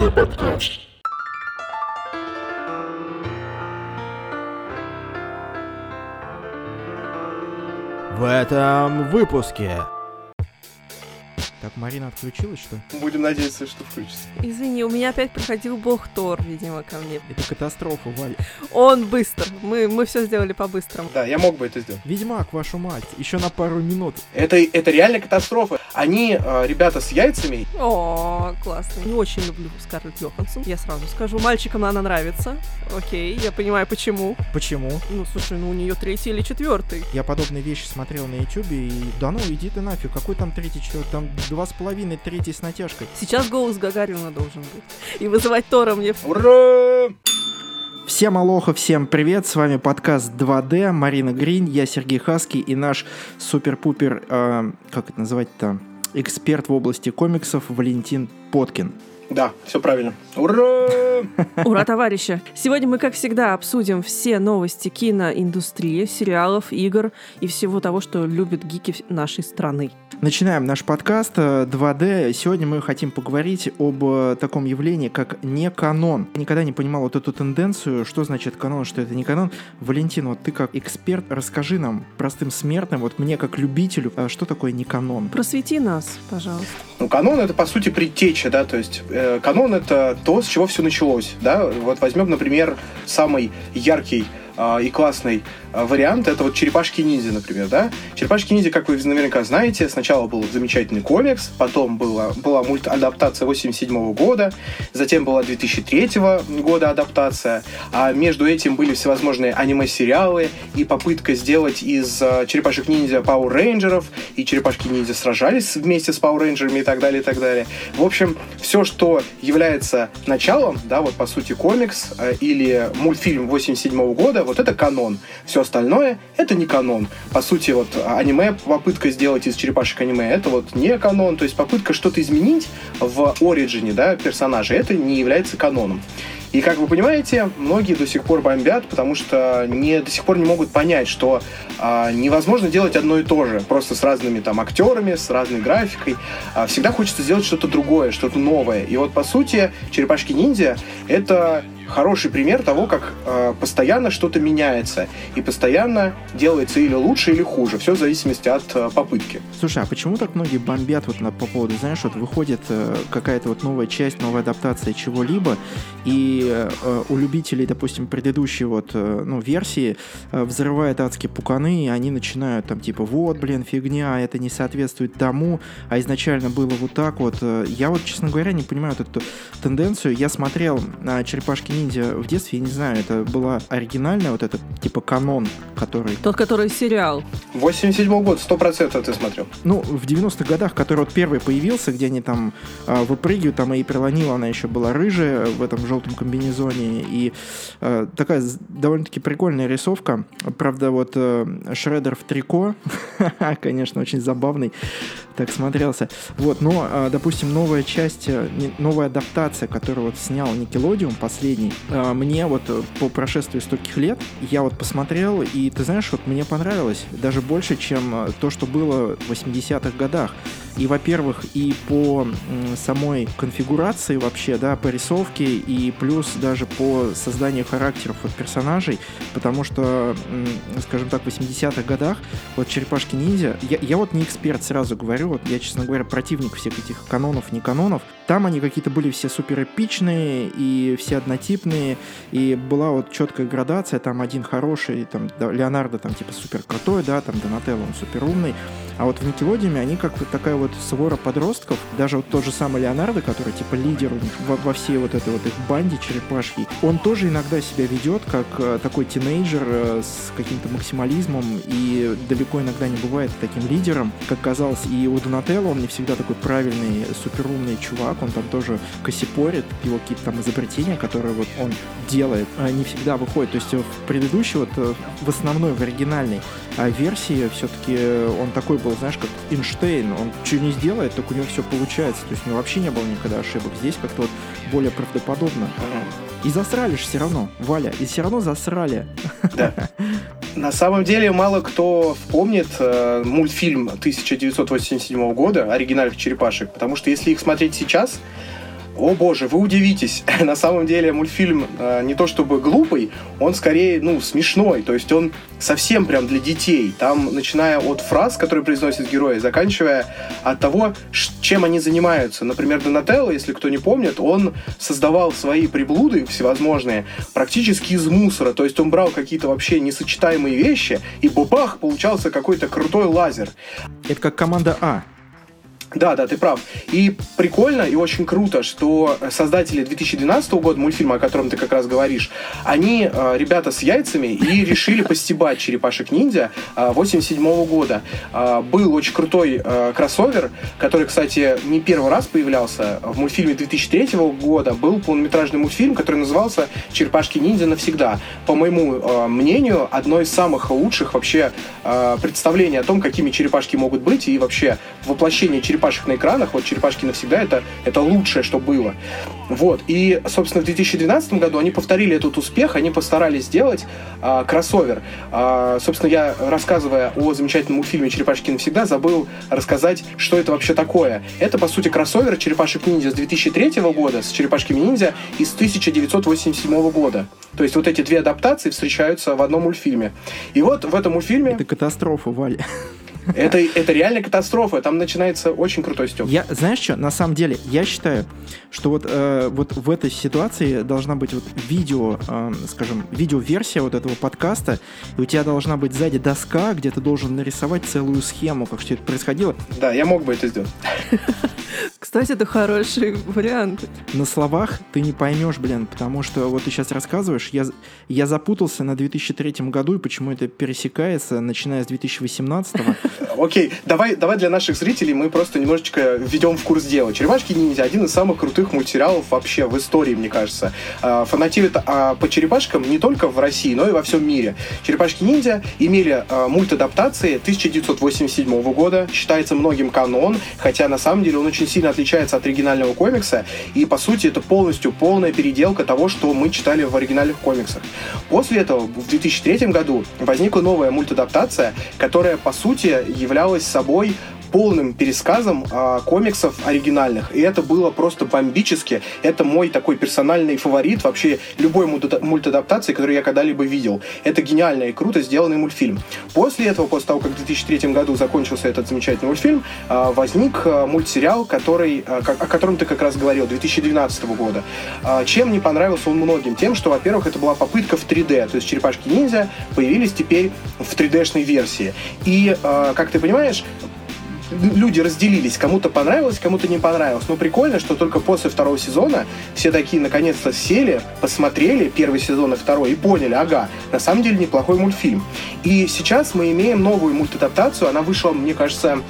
ДВ подкаст. В этом выпуске. Так, Марина отключилась, что? ли? Будем надеяться, что включится. Извини, у меня опять приходил бог Тор, видимо, ко мне. Это катастрофа, Валь. Он быстр. Мы, мы все сделали по-быстрому. Да, я мог бы это сделать. Ведьмак, вашу мать, еще на пару минут. Это, это реально катастрофа. Они, э, ребята с яйцами, О, классно. Не очень люблю Скарлетт Йоханссон, я сразу скажу. Мальчикам она нравится. Окей, я понимаю, почему. Почему? Ну, слушай, ну у нее третий или четвертый. Я подобные вещи смотрел на ютубе и... Да ну, иди ты нафиг, какой там третий, четвертый, там два с половиной, третий с натяжкой. Сейчас голос Гагарина должен быть. И вызывать Тора мне... ура! Всем алоха, всем привет, с вами подкаст 2D, Марина Грин, я Сергей Хаски и наш супер-пупер, э, как это называть-то, эксперт в области комиксов Валентин Поткин. Да, все правильно. Ура! Ура, товарищи! Сегодня мы, как всегда, обсудим все новости киноиндустрии, сериалов, игр и всего того, что любят гики нашей страны. Начинаем наш подкаст э, 2D. Сегодня мы хотим поговорить об э, таком явлении, как не канон. Я никогда не понимал вот эту тенденцию, что значит канон, что это не канон. Валентин, вот ты как эксперт, расскажи нам, простым смертным, вот мне как любителю, э, что такое не канон? Просвети нас, пожалуйста. Ну, канон это, по сути, предтеча, да, то есть э, канон это то, с чего все началось, да. Вот возьмем, например, самый яркий э, и классный э, вариант, это вот «Черепашки-ниндзя», например, да. «Черепашки-ниндзя», как вы наверняка знаете, сначала был замечательный комикс, потом была, была мультадаптация 87 года, затем была 2003 года адаптация, а между этим были всевозможные аниме-сериалы и попытка сделать из э, «Черепашек-ниндзя» Power Рейнджеров, и «Черепашки-ниндзя» сражались вместе с Power Рейнджерами и так далее, и так далее. В общем, все, что является началом, да, вот по сути комикс или мультфильм 87 года, вот это канон. Все остальное это не канон. По сути, вот аниме, попытка сделать из черепашек аниме, это вот не канон. То есть попытка что-то изменить в оригине, да, персонажа, это не является каноном. И, как вы понимаете, многие до сих пор бомбят, потому что не, до сих пор не могут понять, что а, невозможно делать одно и то же, просто с разными там актерами, с разной графикой. А, всегда хочется сделать что-то другое, что-то новое. И вот, по сути, «Черепашки-ниндзя» — это хороший пример того, как э, постоянно что-то меняется и постоянно делается или лучше, или хуже. Все в зависимости от э, попытки. Слушай, а почему так многие бомбят вот на, по поводу, знаешь, вот выходит э, какая-то вот новая часть, новая адаптация чего-либо, и э, у любителей, допустим, предыдущей вот, э, ну, версии э, взрывает адские пуканы, и они начинают там типа, вот, блин, фигня, это не соответствует тому, а изначально было вот так вот. Э, Я вот, честно говоря, не понимаю вот эту тенденцию. Я смотрел на черепашки ниндзя в детстве, я не знаю, это была оригинальная вот этот типа канон, который Тот, который сериал. 87 год, 100% ты смотрел. ну, в 90-х годах, который вот первый появился, где они там а, выпрыгивают, там и Приланила, она еще была рыжая в этом желтом комбинезоне, и а, такая довольно-таки прикольная рисовка. Правда, вот э, Шредер в трико, конечно, очень забавный, так смотрелся. Вот, но, а, допустим, новая часть, э, новая адаптация, которую вот снял Nickelodeon, последний, а, мне вот э, по прошествии стольких лет, я вот посмотрел, и ты знаешь, вот мне понравилось, даже больше, чем э, то, что было в 80-х годах. И, во-первых, и по самой конфигурации вообще, да, по рисовке, и плюс даже по созданию характеров от персонажей, потому что, скажем так, в 80-х годах вот черепашки-ниндзя, я, я вот не эксперт, сразу говорю, вот я, честно говоря, противник всех этих канонов, не канонов, там они какие-то были все супер эпичные и все однотипные, и была вот четкая градация, там один хороший, там да, Леонардо там типа супер крутой, да, там Донателло он супер умный, а вот в Никелодиуме они как вот такая вот свора подростков, даже вот тот же самый Леонардо, который типа лидер во, во всей вот этой вот их банде черепашки, он тоже иногда себя ведет как э, такой тинейджер э, с каким-то максимализмом и далеко иногда не бывает таким лидером, как казалось. И у Донателло он не всегда такой правильный, суперумный чувак, он там тоже косипорит, его какие-то там изобретения, которые вот он делает, а не всегда выходят. То есть э, в предыдущей, вот э, в основной, в оригинальной версии все-таки он такой был, знаешь, как Эйнштейн, он что не сделает, так у него все получается. То есть у него вообще не было никогда ошибок. Здесь как-то вот более правдоподобно. И засрали же все равно, Валя, и все равно засрали. Да. На самом деле мало кто помнит э, мультфильм 1987 года оригинальных черепашек, потому что если их смотреть сейчас, о боже, вы удивитесь. На самом деле мультфильм э, не то чтобы глупый, он скорее, ну, смешной. То есть он совсем прям для детей. Там, начиная от фраз, которые произносят герои, заканчивая от того, чем они занимаются. Например, Донателло, если кто не помнит, он создавал свои приблуды всевозможные практически из мусора. То есть он брал какие-то вообще несочетаемые вещи, и бабах, получался какой-то крутой лазер. Это как команда А. Да, да, ты прав. И прикольно и очень круто, что создатели 2012 года мультфильма, о котором ты как раз говоришь, они э, ребята с яйцами и решили постебать черепашек ниндзя э, 87 года. Э, был очень крутой э, кроссовер, который, кстати, не первый раз появлялся в мультфильме 2003 года. Был полнометражный мультфильм, который назывался «Черепашки ниндзя навсегда». По моему э, мнению, одно из самых лучших вообще э, представлений о том, какими черепашки могут быть и вообще воплощение черепашек черепашек на экранах, вот черепашки навсегда, это, это лучшее, что было. Вот. И, собственно, в 2012 году они повторили этот успех, они постарались сделать а, кроссовер. А, собственно, я, рассказывая о замечательном мультфильме «Черепашки навсегда», забыл рассказать, что это вообще такое. Это, по сути, кроссовер «Черепашек ниндзя» с 2003 года с «Черепашками ниндзя» из 1987 года. То есть вот эти две адаптации встречаются в одном мультфильме. И вот в этом мультфильме... Это катастрофа, Валя. Это, это реально катастрофа. Там начинается очень крутой стёб. Я, знаешь что, на самом деле, я считаю, что вот, э, вот в этой ситуации должна быть вот видео, э, скажем, видеоверсия вот этого подкаста, и у тебя должна быть сзади доска, где ты должен нарисовать целую схему, как все это происходило. Да, я мог бы это сделать. Кстати, это хороший вариант. На словах ты не поймешь, блин, потому что вот ты сейчас рассказываешь, я, я запутался на 2003 году, и почему это пересекается, начиная с 2018 Окей, давай, давай для наших зрителей мы просто немножечко введем в курс дела. «Черепашки ниндзя» — один из самых крутых мультсериалов вообще в истории, мне кажется. А, фанатеют а, по черепашкам не только в России, но и во всем мире. «Черепашки ниндзя» имели а, мультадаптации 1987 года, считается многим канон, хотя на самом деле он очень сильно отличается от оригинального комикса, и по сути это полностью полная переделка того, что мы читали в оригинальных комиксах. После этого в 2003 году возникла новая мультадаптация, которая по сути являлась собой полным пересказом а, комиксов оригинальных. И это было просто бомбически. Это мой такой персональный фаворит вообще любой мультадаптации, которую я когда-либо видел. Это гениально и круто сделанный мультфильм. После этого, после того, как в 2003 году закончился этот замечательный мультфильм, а, возник а, мультсериал, который, а, о котором ты как раз говорил, 2012 года. А, чем не понравился он многим? Тем, что, во-первых, это была попытка в 3D. То есть черепашки-ниндзя появились теперь в 3D-шной версии. И, а, как ты понимаешь, люди разделились. Кому-то понравилось, кому-то не понравилось. Но прикольно, что только после второго сезона все такие наконец-то сели, посмотрели первый сезон и второй и поняли, ага, на самом деле неплохой мультфильм. И сейчас мы имеем новую мультадаптацию. Она вышла, мне кажется,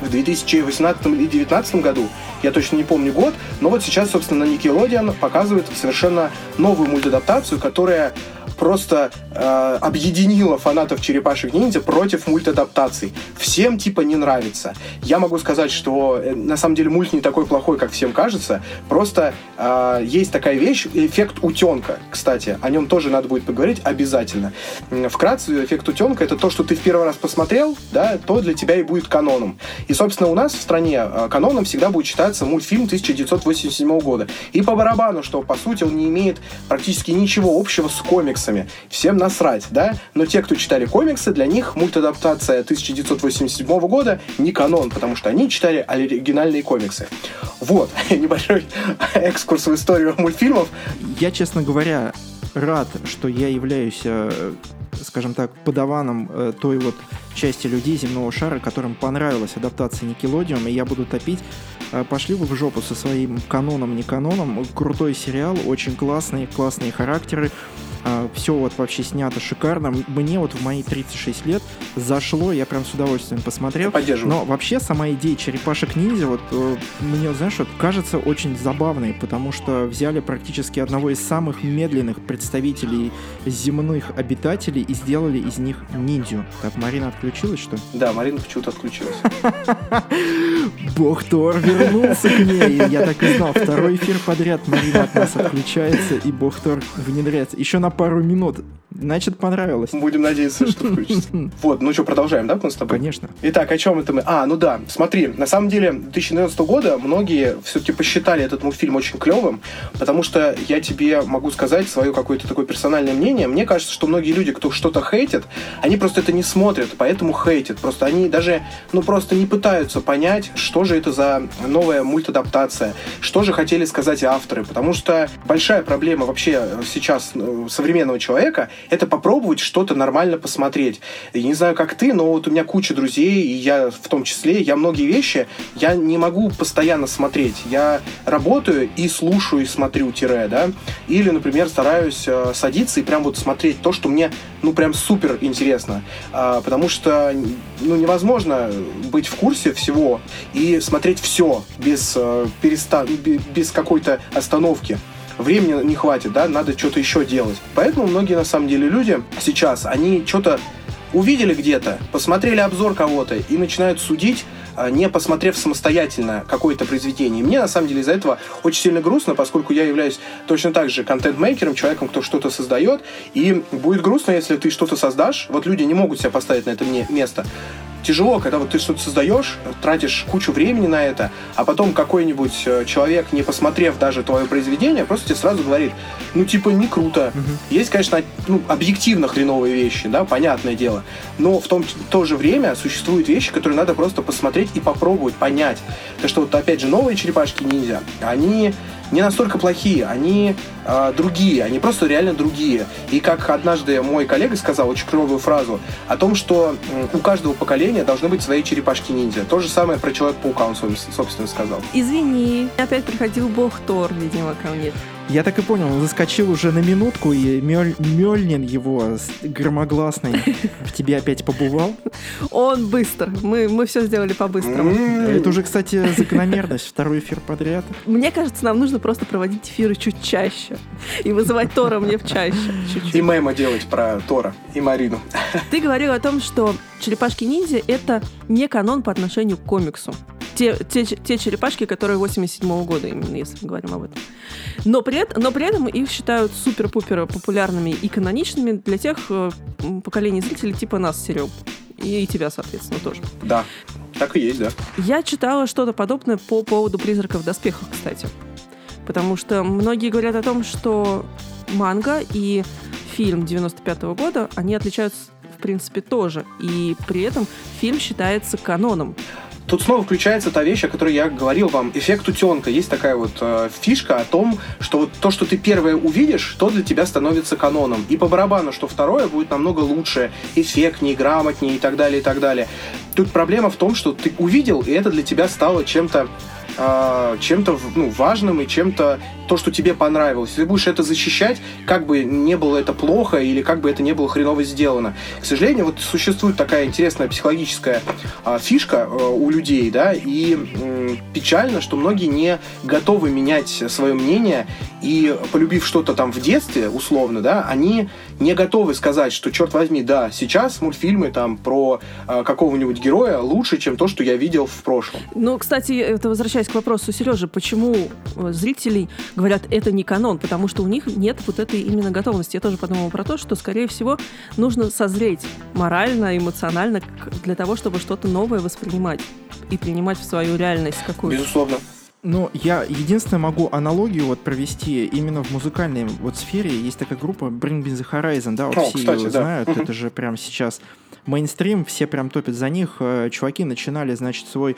в 2018 или 2019 году, я точно не помню год, но вот сейчас, собственно, Nickelodeon показывает совершенно новую мультадаптацию, которая просто э, объединила фанатов черепашек ниндзя против мультадаптаций. Всем типа не нравится. Я могу сказать, что э, на самом деле мульт не такой плохой, как всем кажется. Просто э, есть такая вещь, эффект утенка, кстати. О нем тоже надо будет поговорить обязательно. Вкратце, эффект утенка это то, что ты в первый раз посмотрел, да, то для тебя и будет каноном. И, собственно, у нас в стране э, каноном всегда будет считаться мультфильм 1987 года. И по барабану, что, по сути, он не имеет практически ничего общего с комиксами. Всем насрать, да? Но те, кто читали комиксы, для них мультадаптация 1987 года не канон, потому что они читали оригинальные комиксы. Вот, небольшой экскурс в историю мультфильмов. Я, честно говоря, рад, что я являюсь э, скажем так, подаваном э, той вот части людей земного шара, которым понравилась адаптация Никелодиум, и я буду топить. Э, пошли вы в жопу со своим каноном, не каноном. Крутой сериал, очень классный, классные характеры. А, все вот вообще снято шикарно. Мне вот в мои 36 лет зашло, я прям с удовольствием посмотрел. Но вообще сама идея черепашек ниндзя, вот э, мне, знаешь, вот кажется очень забавной, потому что взяли практически одного из самых медленных представителей земных обитателей и сделали из них ниндзю. Так, Марина отключилась, что? Да, Марина почему-то отключилась. Бог Тор вернулся к ней. Я так и знал. Второй эфир подряд Марина от нас отключается, и Бог Тор внедряется. Еще на пару минут Значит, понравилось. Будем надеяться, что включится. Вот, ну что, продолжаем, да, мы с тобой? Конечно. Итак, о чем это мы? А, ну да, смотри, на самом деле 2012 года многие все-таки посчитали этот мультфильм очень клевым, потому что я тебе могу сказать свое какое-то такое персональное мнение. Мне кажется, что многие люди, кто что-то хейтит, они просто это не смотрят, поэтому хейтят. Просто они даже, ну просто не пытаются понять, что же это за новая мультадаптация, что же хотели сказать авторы, потому что большая проблема вообще сейчас э, современного человека — это попробовать что-то нормально посмотреть. Я не знаю, как ты, но вот у меня куча друзей, и я в том числе, я многие вещи, я не могу постоянно смотреть. Я работаю и слушаю, и смотрю тире, да, или, например, стараюсь э, садиться и прям вот смотреть то, что мне, ну, прям супер интересно, а, потому что, ну, невозможно быть в курсе всего и смотреть все без, э, переста... без какой-то остановки времени не хватит, да, надо что-то еще делать. Поэтому многие, на самом деле, люди сейчас, они что-то увидели где-то, посмотрели обзор кого-то и начинают судить, а, не посмотрев самостоятельно какое-то произведение. И мне, на самом деле, из-за этого очень сильно грустно, поскольку я являюсь точно так же контент-мейкером, человеком, кто что-то создает, и будет грустно, если ты что-то создашь, вот люди не могут себя поставить на это место, тяжело, когда вот ты что-то создаешь, тратишь кучу времени на это, а потом какой-нибудь э, человек, не посмотрев даже твое произведение, просто тебе сразу говорит, ну, типа, не круто. Угу. Есть, конечно, ну, объективно хреновые вещи, да, понятное дело, но в том, в то же время существуют вещи, которые надо просто посмотреть и попробовать понять. Так что вот, опять же, новые черепашки-ниндзя, они не настолько плохие, они э, другие, они просто реально другие. И как однажды мой коллега сказал очень клевую фразу о том, что у каждого поколения должны быть свои черепашки-ниндзя. То же самое про Человека-паука он, собственно, сказал. Извини, опять приходил бог Тор, видимо, ко мне. Я так и понял, он заскочил уже на минутку, и Мёль, Мёльнин его громогласный в тебе опять побывал. Он быстр. Мы, мы все сделали по-быстрому. Это уже, кстати, закономерность. Второй эфир подряд. Мне кажется, нам нужно просто проводить эфиры чуть чаще. И вызывать Тора мне в чаще. Чуть-чуть. И мемо делать про Тора и Марину. Ты говорил о том, что черепашки-ниндзя — это не канон по отношению к комиксу те, те, те черепашки, которые 87 -го года, именно если мы говорим об этом. Но при, но при этом их считают супер-пупер популярными и каноничными для тех э, поколений зрителей типа нас, Серег. И, и тебя, соответственно, тоже. Да, так и есть, да. Я читала что-то подобное по поводу «Призраков в доспехах», кстати. Потому что многие говорят о том, что манга и фильм 95 -го года, они отличаются в принципе тоже. И при этом фильм считается каноном. Тут снова включается та вещь, о которой я говорил вам. Эффект утенка. Есть такая вот э, фишка о том, что вот то, что ты первое увидишь, то для тебя становится каноном. И по барабану, что второе будет намного лучше, эффектнее, грамотнее и так далее, и так далее. Тут проблема в том, что ты увидел, и это для тебя стало чем-то э, чем-то ну, важным и чем-то то, что тебе понравилось. Ты будешь это защищать, как бы не было это плохо или как бы это не было хреново сделано. К сожалению, вот существует такая интересная психологическая э, фишка э, у людей, да, и э, печально, что многие не готовы менять свое мнение и полюбив что-то там в детстве, условно, да, они не готовы сказать, что, черт возьми, да, сейчас мультфильмы там про э, какого-нибудь героя лучше, чем то, что я видел в прошлом. Ну, кстати, это возвращаясь к вопросу Сережи, почему э, зрителей говорят, это не канон, потому что у них нет вот этой именно готовности. Я тоже подумала про то, что, скорее всего, нужно созреть морально, эмоционально для того, чтобы что-то новое воспринимать и принимать в свою реальность какую-то. Безусловно. Ну, я единственное могу аналогию вот провести именно в музыкальной вот сфере. Есть такая группа Bring Me The Horizon, да, вот О, все кстати, ее да. знают. Это же прям сейчас мейнстрим, все прям топят за них. Э, чуваки начинали, значит, свой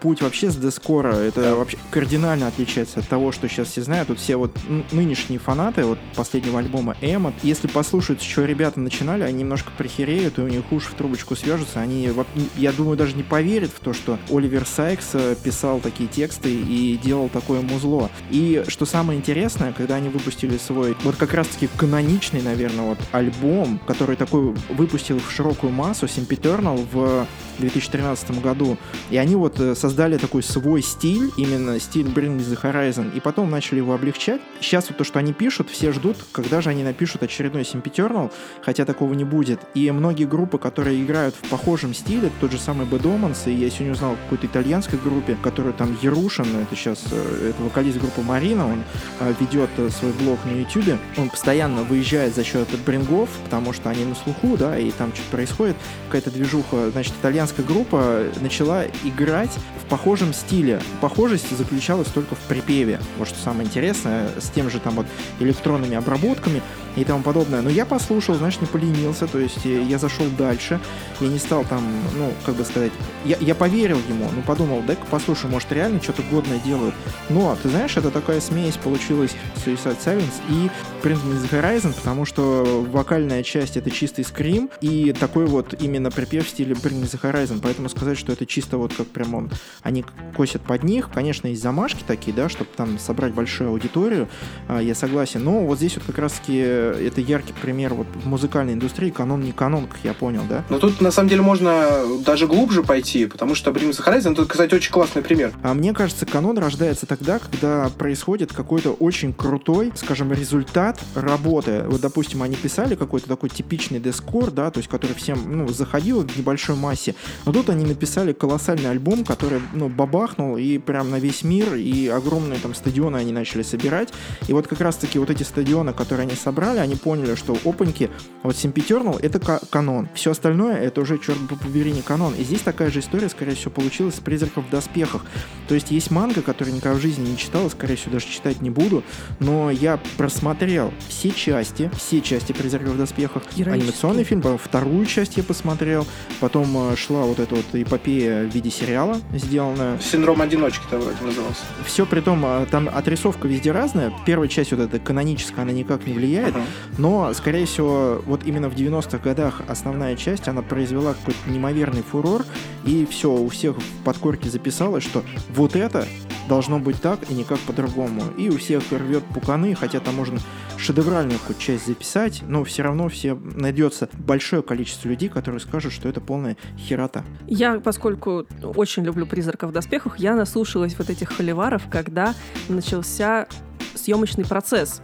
путь вообще с дескора. Это вообще кардинально отличается от того, что сейчас все знают. Тут все вот нынешние фанаты вот последнего альбома Эмот, если послушать, что ребята начинали, они немножко прихереют, и у них уши в трубочку свяжутся. Они, я думаю, даже не поверят в то, что Оливер Сайкс э, писал такие тексты и делал такое музло. И что самое интересное, когда они выпустили свой, вот как раз-таки каноничный, наверное, вот альбом, который такой выпустил в широкую массу, массу Sempiternal в 2013 году. И они вот э, создали такой свой стиль, именно стиль Bring Me The Horizon, и потом начали его облегчать. Сейчас вот то, что они пишут, все ждут, когда же они напишут очередной Sempiternal, хотя такого не будет. И многие группы, которые играют в похожем стиле, тот же самый Bad Omens, и я сегодня узнал какой-то итальянской группе, которая там Ярушин, это сейчас э, это вокалист группы Марина, он э, ведет свой блог на YouTube, он постоянно выезжает за счет брингов, потому что они на слуху, да, и там что-то происходит, какая-то движуха, значит, итальянская группа начала играть в похожем стиле. Похожесть заключалась только в припеве. Вот что самое интересное, с тем же там вот электронными обработками и тому подобное. Но я послушал, знаешь, не поленился, то есть э, я зашел дальше, я не стал там, ну, как бы сказать, я, я поверил ему, ну, подумал, дай-ка послушай, может, реально что-то годное делают. Но, ты знаешь, это такая смесь получилась Suicide Silence и Prince Horizon, потому что вокальная часть это чистый скрим, и такой вот именно припев в стиле Bring The Horizon, поэтому сказать, что это чисто вот как прям он, они косят под них, конечно, есть замашки такие, да, чтобы там собрать большую аудиторию, а, я согласен, но вот здесь вот как раз-таки это яркий пример вот в музыкальной индустрии, канон не канон, как я понял, да? Но тут на самом деле можно даже глубже пойти, потому что Bring The Horizon, тут, кстати, очень классный пример. А мне кажется, канон рождается тогда, когда происходит какой-то очень крутой, скажем, результат работы. Вот, допустим, они писали какой-то такой типичный дескор, да, то есть который всем, ну, заходил в небольшой массе, но тут они написали колоссальный альбом, который, ну, бабахнул и прям на весь мир, и огромные там стадионы они начали собирать. И вот как раз-таки вот эти стадионы, которые они собрали, они поняли, что опаньки, вот Симпетернал это канон. Все остальное это уже, черт побери, не канон. И здесь такая же история, скорее всего, получилась с призраком в доспехах. То есть есть манга, которую никогда в жизни не читал, скорее всего, даже читать не буду, но я просмотрел все части, все части призраков в доспехах. Анимационный фильм, вторую часть я посмотрел, потом э, шла вот эта вот эпопея в виде сериала сделанная. Синдром одиночки там вроде назывался. Все при том, э, там отрисовка везде разная. Первая часть вот эта каноническая, она никак не влияет, uh-huh. но, скорее всего, вот именно в 90-х годах основная часть, она произвела какой-то неимоверный фурор, и все, у всех в подкорке записалось, что вот это должно быть так и никак по-другому. И у всех рвет пуканы, хотя там можно шедевральную хоть часть записать, но все равно все найдется большое количество людей, которые скажут, что это полная херота. Я, поскольку очень люблю «Призраков в доспехах», я наслушалась вот этих холиваров, когда начался съемочный процесс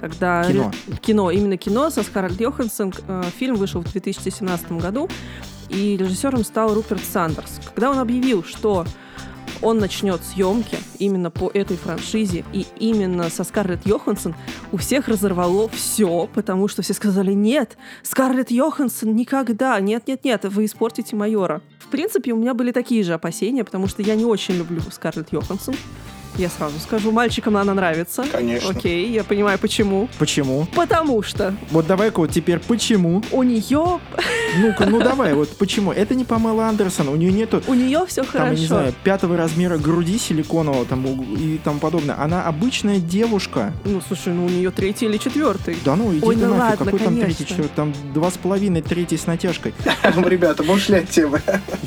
когда кино. кино, именно кино со Скарлетт Йоханссон. Э, фильм вышел в 2017 году, и режиссером стал Руперт Сандерс. Когда он объявил, что он начнет съемки именно по этой франшизе и именно со Скарлетт Йоханссон, у всех разорвало все, потому что все сказали, нет, Скарлетт Йоханссон никогда, нет-нет-нет, вы испортите майора. В принципе, у меня были такие же опасения, потому что я не очень люблю Скарлетт Йоханссон. Я сразу скажу, мальчикам она нравится. Конечно. Окей, я понимаю, почему. Почему? Потому что... Вот давай-ка вот теперь почему? У нее... Ну-ка, ну давай, вот почему? Это не Памела Андерсон, у нее нету... У нее все хорошо. Там, не знаю, пятого размера груди силиконового там и тому подобное. Она обычная девушка. Ну, слушай, ну у нее третий или четвертый. Да ну, иди Ой, ты ну нафиг, ладно, какой конечно. там третий, четвертый? Там два с половиной, третий с натяжкой. Ну, ребята, ушли от темы.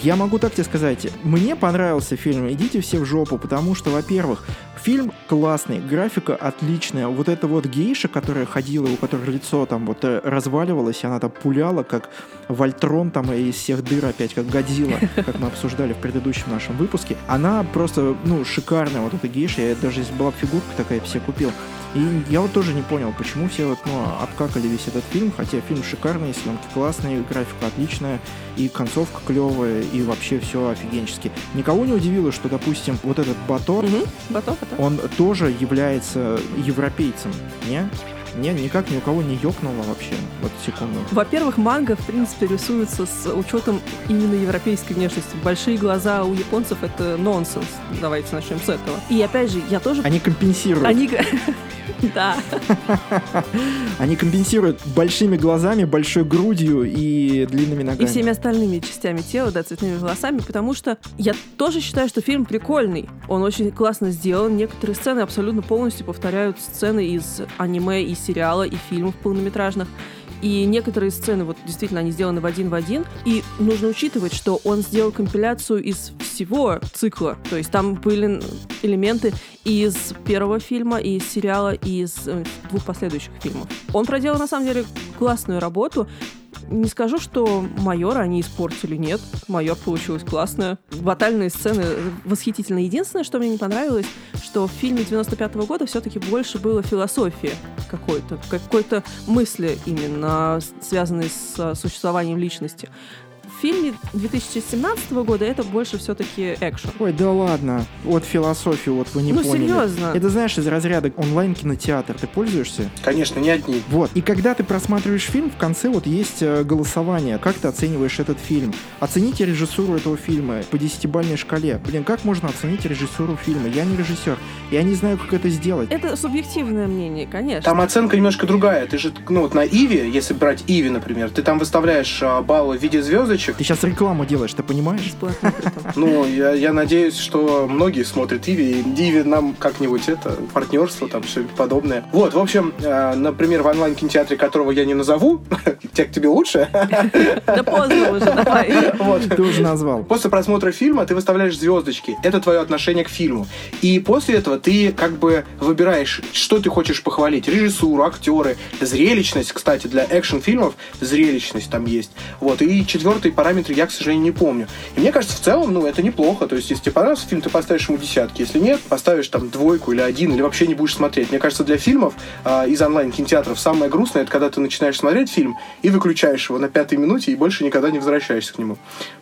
Я могу так тебе сказать. Мне понравился фильм. Идите все в жопу, потому что, во-первых, Фильм классный, графика отличная. Вот эта вот гейша, которая ходила, у которой лицо там вот э, разваливалось, она там пуляла, как Вольтрон там из всех дыр опять, как Годзилла, как мы обсуждали в предыдущем нашем выпуске. Она просто, ну, шикарная, вот эта гейша. Я даже здесь была фигурка такая, все купил. И я вот тоже не понял, почему все вот, ну, обкакали весь этот фильм, хотя фильм шикарный, съемки классные, графика отличная, и концовка клевая, и вообще все офигенчески. Никого не удивило, что, допустим, вот этот Батор, угу, Батор, он тоже является европейцем, не? Не, никак ни у кого не ёкнуло вообще. Вот секунду. Во-первых, манга, в принципе, рисуется с учетом именно европейской внешности. Большие глаза у японцев — это нонсенс. Давайте начнем с этого. И опять же, я тоже... Они компенсируют. Они... Да. Они компенсируют большими глазами, большой грудью и длинными ногами. И всеми остальными частями тела, да, цветными волосами, потому что я тоже считаю, что фильм прикольный. Он очень классно сделан. Некоторые сцены абсолютно полностью повторяют сцены из аниме, из сериала и фильмов полнометражных. И некоторые сцены, вот действительно, они сделаны в один в один. И нужно учитывать, что он сделал компиляцию из всего цикла. То есть там были элементы из первого фильма, и из сериала, и из э, двух последующих фильмов. Он проделал, на самом деле, классную работу. Не скажу, что майора они испортили, нет. Майор получилась классная. Батальные сцены восхитительные. Единственное, что мне не понравилось, что в фильме 95 -го года все-таки больше было философии какой-то, какой-то мысли именно связанной с существованием личности фильме 2017 года это больше все-таки экшен. Ой, да ладно. Вот философию, вот вы не ну, поняли. серьезно. Это знаешь из разряда онлайн-кинотеатр. Ты пользуешься? Конечно, не одни. Вот. И когда ты просматриваешь фильм, в конце вот есть э, голосование. Как ты оцениваешь этот фильм? Оцените режиссуру этого фильма по десятибальной шкале. Блин, как можно оценить режиссуру фильма? Я не режиссер. Я не знаю, как это сделать. Это субъективное мнение, конечно. Там оценка немножко другая. Ты же, ну вот на Иви, если брать Иви, например, ты там выставляешь а, баллы в виде звездочек, ты сейчас рекламу делаешь, ты понимаешь? Бесплатно Ну, я, я надеюсь, что многие смотрят Иви, и Иви нам как-нибудь это, партнерство, там, все подобное. Вот, в общем, э, например, в онлайн-кинотеатре, которого я не назову, тебе, тебе лучше? Да поздно уже, давай. Вот. Ты уже назвал. После просмотра фильма ты выставляешь звездочки. Это твое отношение к фильму. И после этого ты как бы выбираешь, что ты хочешь похвалить. Режиссуру, актеры, зрелищность, кстати, для экшн-фильмов зрелищность там есть. Вот. И четвертый параметр я, к сожалению, не помню. И мне кажется, в целом, ну, это неплохо. То есть, если тебе понравился фильм, ты поставишь ему десятки. Если нет, поставишь там двойку или один, или вообще не будешь смотреть. Мне кажется, для фильмов э, из онлайн-кинотеатров самое грустное, это когда ты начинаешь смотреть фильм и выключаешь его на пятой минуте и больше никогда не возвращаешься к нему.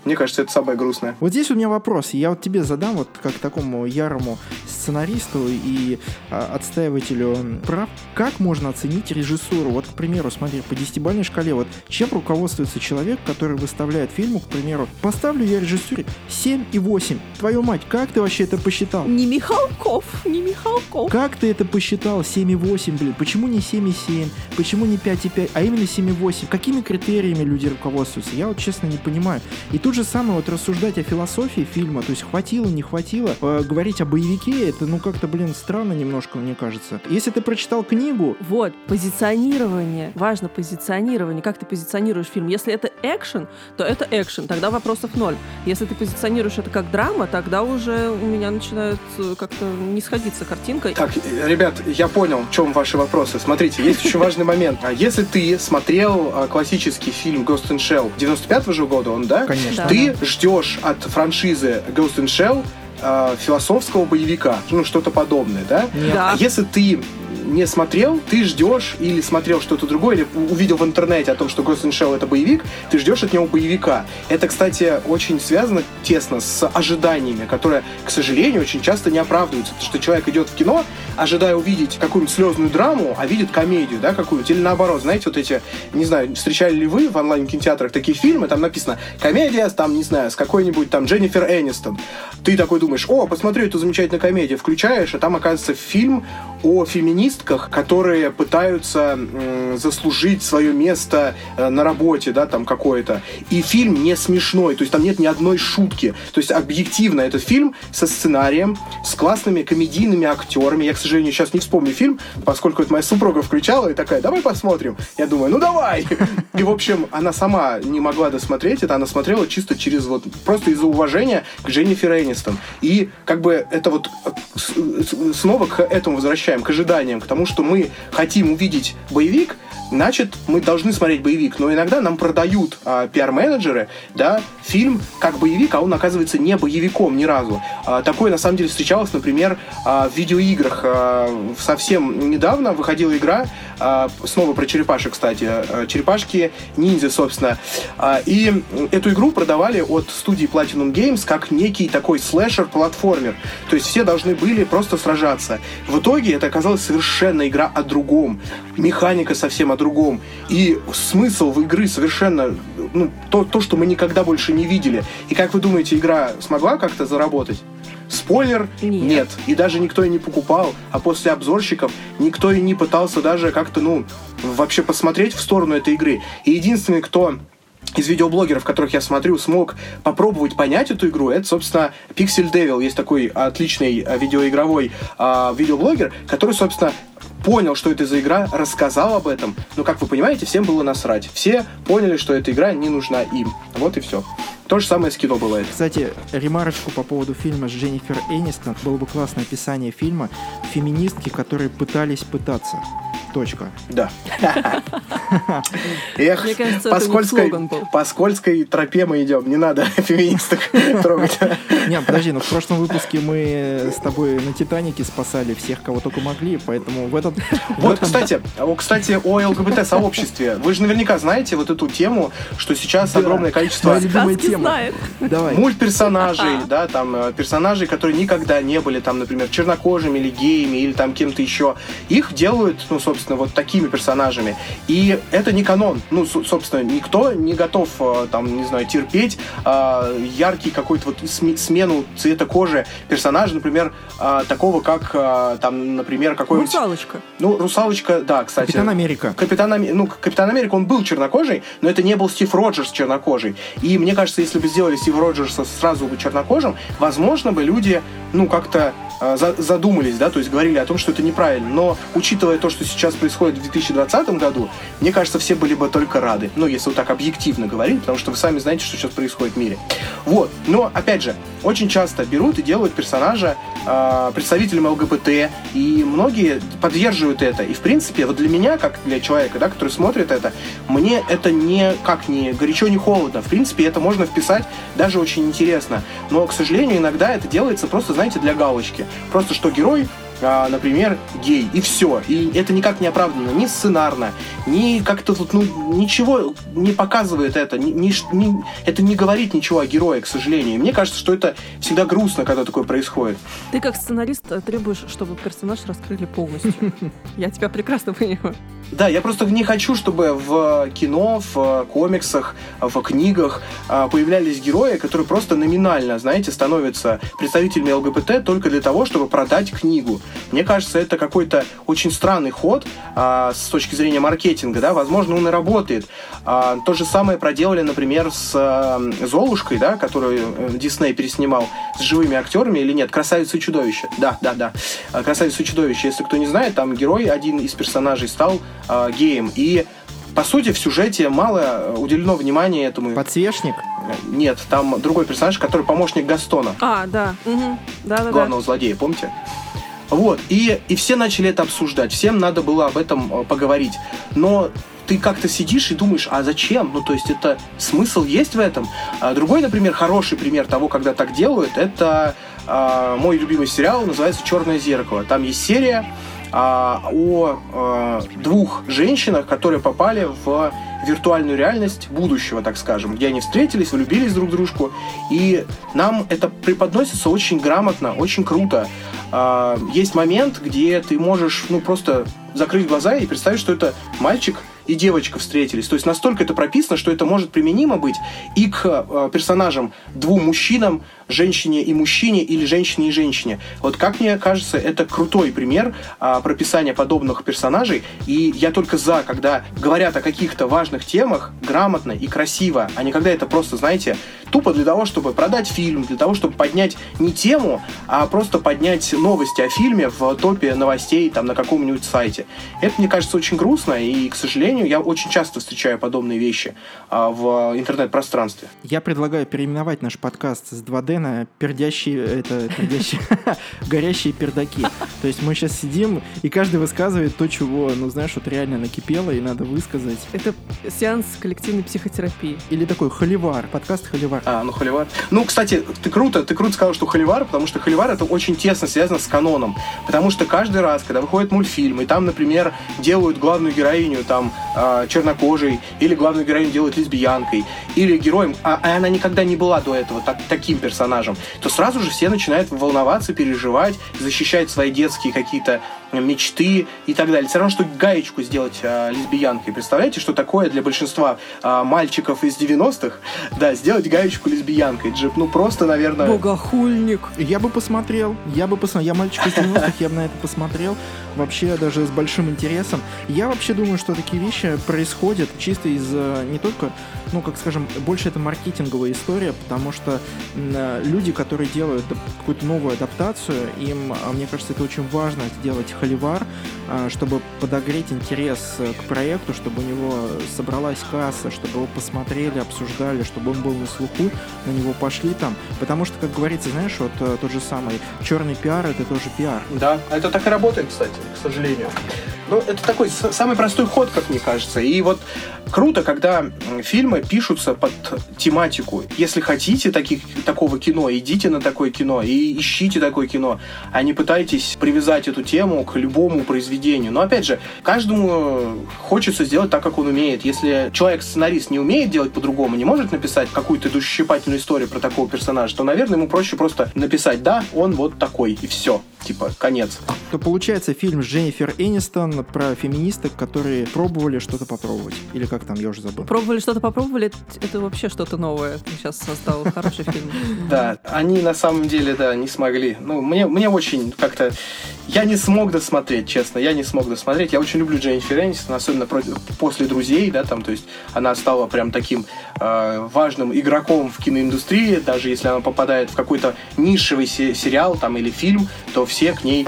Мне кажется, это самое грустное. Вот здесь у меня вопрос. Я вот тебе задам, вот как такому ярому сценаристу и э, отстаивателю прав. Как можно оценить режиссуру? Вот, к примеру, смотри, по десятибалльной шкале, вот чем руководствуется человек, который выставляет фильму, к примеру, поставлю я режиссуре 7 и 8. Твою мать, как ты вообще это посчитал? Не Михалков, не Михалков. Как ты это посчитал? 7 и 8, блин. Почему не 7 и 7? Почему не 5 и 5, а именно 7 и 8? Какими критериями люди руководствуются? Я вот честно не понимаю. И тут же самое вот рассуждать о философии фильма, то есть хватило, не хватило, э, говорить о боевике, это ну как-то, блин, странно немножко, мне кажется. Если ты прочитал книгу... Вот, позиционирование. Важно позиционирование. Как ты позиционируешь фильм? Если это экшен, то это экшен, тогда вопросов ноль. Если ты позиционируешь это как драма, тогда уже у меня начинает э, как-то не сходиться картинка. Так, ребят, я понял, в чем ваши вопросы. Смотрите, есть еще важный момент. А если ты смотрел а, классический фильм Ghost in Shell 95 же года, он, да? Конечно. Ты ждешь от франшизы Ghost in Shell а, философского боевика, ну что-то подобное, да? Да. А если ты не смотрел, ты ждешь или смотрел что-то другое, или увидел в интернете о том, что Ghost in Shell это боевик, ты ждешь от него боевика. Это, кстати, очень связано тесно с ожиданиями, которые, к сожалению, очень часто не оправдываются. Потому что человек идет в кино, ожидая увидеть какую-нибудь слезную драму, а видит комедию, да, какую-нибудь. Или наоборот, знаете, вот эти, не знаю, встречали ли вы в онлайн-кинотеатрах такие фильмы, там написано комедия, там, не знаю, с какой-нибудь там Дженнифер Энистон. Ты такой думаешь, о, посмотрю эту замечательную комедию, включаешь, а там, оказывается, фильм о феминистках, которые пытаются м, заслужить свое место э, на работе, да, там какое-то. И фильм не смешной, то есть там нет ни одной шутки. То есть объективно этот фильм со сценарием, с классными комедийными актерами. Я, к сожалению, сейчас не вспомню фильм, поскольку это моя супруга включала и такая, давай посмотрим. Я думаю, ну давай! И, в общем, она сама не могла досмотреть это, она смотрела чисто через вот, просто из-за уважения к Дженнифер Энистон. И как бы это вот э, снова к этому возвращаем к ожиданиям, к тому, что мы хотим увидеть боевик, значит, мы должны смотреть боевик. Но иногда нам продают а, пиар-менеджеры, да, фильм как боевик, а он оказывается не боевиком ни разу. А, такое на самом деле встречалось, например, а, в видеоиграх. А, совсем недавно выходила игра, а, снова про черепашек, кстати, а, черепашки ниндзя, собственно. А, и эту игру продавали от студии Platinum Games как некий такой слэшер-платформер. То есть все должны были просто сражаться. В итоге это оказалась совершенно игра о другом. Механика совсем о другом. И смысл в игры совершенно ну, то, то, что мы никогда больше не видели. И как вы думаете, игра смогла как-то заработать? Спойлер, нет. нет. И даже никто и не покупал. А после обзорщиков никто и не пытался даже как-то, ну, вообще посмотреть в сторону этой игры. И единственный, кто из видеоблогеров, которых я смотрю, смог попробовать понять эту игру, это, собственно, Pixel Devil. Есть такой отличный э, видеоигровой э, видеоблогер, который, собственно, понял, что это за игра, рассказал об этом. Но, как вы понимаете, всем было насрать. Все поняли, что эта игра не нужна им. Вот и все. То же самое с кино бывает. Кстати, ремарочку по поводу фильма с Дженнифер Энистон. Было бы классное описание фильма «Феминистки, которые пытались пытаться». Точка. Да. Эх, Мне кажется, по скользкой, по скользкой тропе мы идем. Не надо феминисток трогать. Не, подожди, ну в прошлом выпуске мы с тобой на Титанике спасали всех, кого только могли, поэтому в этот... Вот, кстати, о, кстати, о ЛГБТ-сообществе. Вы же наверняка знаете вот эту тему, что сейчас огромное количество любимая тема. Давай. мультперсонажей, да, там, э, персонажей, которые никогда не были, там, например, чернокожими или геями, или там кем-то еще. Их делают, ну, собственно, вот такими персонажами. И это не канон. Ну, со- собственно, никто не готов, э, там, не знаю, терпеть э, яркий какой-то вот сме- смену цвета кожи персонажа, например, э, такого, как, э, там, например, какой-нибудь... Русалочка. Ну, русалочка, да, кстати. Капитан Америка. Капитан, Аме- ну, Капитан Америка, он был чернокожий, но это не был Стив Роджерс чернокожий. И мне кажется, если бы сделали Стива Роджерса сразу бы чернокожим, возможно бы люди, ну, как-то задумались, да, то есть говорили о том, что это неправильно. Но, учитывая то, что сейчас происходит в 2020 году, мне кажется, все были бы только рады. Ну, если вот так объективно говорить, потому что вы сами знаете, что сейчас происходит в мире. Вот. Но, опять же, очень часто берут и делают персонажа э, представителем ЛГБТ, и многие поддерживают это. И, в принципе, вот для меня, как для человека, да, который смотрит это, мне это не как не горячо, не холодно. В принципе, это можно вписать даже очень интересно. Но, к сожалению, иногда это делается просто, знаете, для галочки. Просто что герой а, например, гей, и все. И это никак не оправдано, ни сценарно, ни как-то тут, ну, ничего не показывает это, ни- ни это не говорит ничего о герое, к сожалению. И мне кажется, что это всегда грустно, когда такое происходит. Ты как сценарист э, требуешь, чтобы персонаж раскрыли полностью. Я тебя прекрасно понимаю. Да, я просто не хочу, чтобы в кино, в комиксах, в книгах а, появлялись герои, которые просто номинально, знаете, становятся представителями ЛГБТ только для того, чтобы продать книгу. Мне кажется, это какой-то очень странный ход а, с точки зрения маркетинга, да, возможно, он и работает. А, то же самое проделали, например, с а, Золушкой, да, которую э, Дисней переснимал с живыми актерами или нет, «Красавица и чудовище». Да, да, да. А, «Красавица и чудовище». Если кто не знает, там герой, один из персонажей, стал а, геем. И по сути, в сюжете мало э, уделено внимания этому. Подсвечник. Нет, там другой персонаж, который помощник Гастона, А, да. Мгм. Да-да-да. главного злодея, помните? Вот, и, и все начали это обсуждать, всем надо было об этом э, поговорить. Но ты как-то сидишь и думаешь, а зачем? Ну, то есть это смысл есть в этом? А другой, например, хороший пример того, когда так делают, это а, мой любимый сериал, называется «Черное зеркало». Там есть серия а, о а, двух женщинах, которые попали в виртуальную реальность будущего, так скажем, где они встретились, влюбились друг в дружку, и нам это преподносится очень грамотно, очень круто. А, есть момент, где ты можешь, ну, просто закрыть глаза и представить, что это мальчик и девочка встретились. То есть настолько это прописано, что это может применимо быть и к э, персонажам двум мужчинам, женщине и мужчине или женщине и женщине. Вот как мне кажется, это крутой пример а, прописания подобных персонажей. И я только за, когда говорят о каких-то важных темах грамотно и красиво, а не когда это просто, знаете, тупо для того, чтобы продать фильм, для того, чтобы поднять не тему, а просто поднять новости о фильме в топе новостей там на каком-нибудь сайте. Это, мне кажется, очень грустно, и, к сожалению, я очень часто встречаю подобные вещи а, в интернет-пространстве. Я предлагаю переименовать наш подкаст с 2D на пердящие, это, пердящие, горящие пердаки. То есть мы сейчас сидим, и каждый высказывает то, чего, ну, знаешь, вот реально накипело, и надо высказать. Это сеанс коллективной психотерапии. Или такой холивар, подкаст холивар. А, ну Холивар. Ну, кстати, ты круто, ты круто сказал, что Холивар, потому что Холивар это очень тесно связано с каноном. Потому что каждый раз, когда выходит мультфильм, и там, например, делают главную героиню там а, чернокожей, или главную героиню делают лесбиянкой, или героем, а, а она никогда не была до этого так- таким персонажем, то сразу же все начинают волноваться, переживать, защищать свои детские какие-то мечты и так далее. Все равно, что гаечку сделать а, лесбиянкой. Представляете, что такое для большинства а, мальчиков из 90-х? Да, сделать гаечку лесбиянкой. Джип, ну просто, наверное... Богохульник. Я бы посмотрел, я бы посмотрел, я мальчик из 90-х, я бы на это посмотрел, вообще даже с большим интересом. Я вообще думаю, что такие вещи происходят чисто из э, не только, ну, как скажем, больше это маркетинговая история, потому что э, люди, которые делают какую-то новую адаптацию, им, а, мне кажется, это очень важно сделать холивар, а, чтобы подогреть интерес э, к проекту, чтобы у него собралась касса, чтобы его посмотрели, обсуждали, чтобы он был на слуху, на него пошли там. Потому что, как говорится, знаешь, вот э, тот же самый черный пиар это тоже пиар. Да, это так и работает, кстати, к сожалению. Ну, это такой самый простой ход, как мне кажется. И вот круто, когда фильмы пишутся под тематику. Если хотите таких, такого кино, идите на такое кино и ищите такое кино, а не пытайтесь привязать эту тему к любому произведению. Но опять же, каждому хочется сделать так, как он умеет. Если человек-сценарист не умеет делать по-другому, не может написать какую-то душесчипательную историю про такого персонажа, то, наверное, ему проще просто написать, да, он вот такой, и все типа, конец. То получается фильм с Дженнифер Энистон про феминисток, которые пробовали что-то попробовать. Или как там, я уже забыл. Пробовали что-то попробовали, это вообще что-то новое. Ты сейчас создал хороший фильм. Да, они на самом деле, да, не смогли. Ну, мне, мне очень как-то... Я не смог досмотреть, честно, я не смог досмотреть. Я очень люблю Дженнифер Энистон, особенно после «Друзей», да, там, то есть она стала прям таким э, важным игроком в киноиндустрии, даже если она попадает в какой-то нишевый сериал там или фильм, то все к ней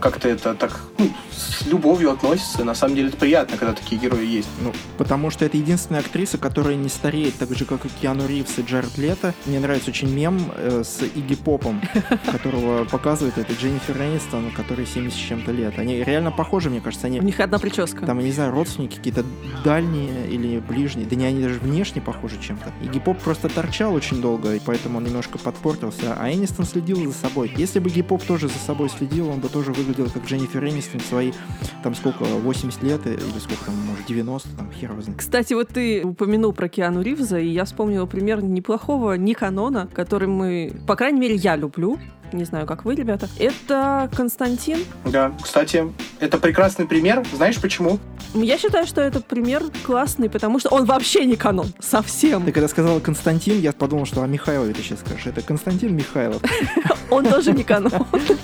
как-то это так ну, с любовью относятся. На самом деле это приятно, когда такие герои есть. Ну, потому что это единственная актриса, которая не стареет так же, как и Киану Ривз и Джаред Лето. Мне нравится очень мем э, с Игги Попом, которого показывает это Дженнифер Энистон, который 70 с чем-то лет. Они реально похожи, мне кажется. Они, У них одна прическа. Там, я не знаю, родственники какие-то дальние или ближние. Да не, они даже внешне похожи чем-то. Игги Поп просто торчал очень долго, и поэтому он немножко подпортился. А Энистон следил за собой. Если бы Игги Поп тоже за собой следил, он бы тоже выглядел как Дженнифер Энистон в свои, там сколько, 80 лет или сколько там, может, 90, там, хер его знает. Кстати, вот ты упомянул про Киану Ривза, и я вспомнила пример неплохого Никанона, который мы, по крайней мере, я люблю не знаю, как вы, ребята. Это Константин. Да, кстати, это прекрасный пример. Знаешь почему? Я считаю, что этот пример классный, потому что он вообще не канон. Совсем. Ты когда сказала Константин, я подумал, что о Михайлове ты сейчас скажешь. Это Константин Михайлов. Он тоже не канон.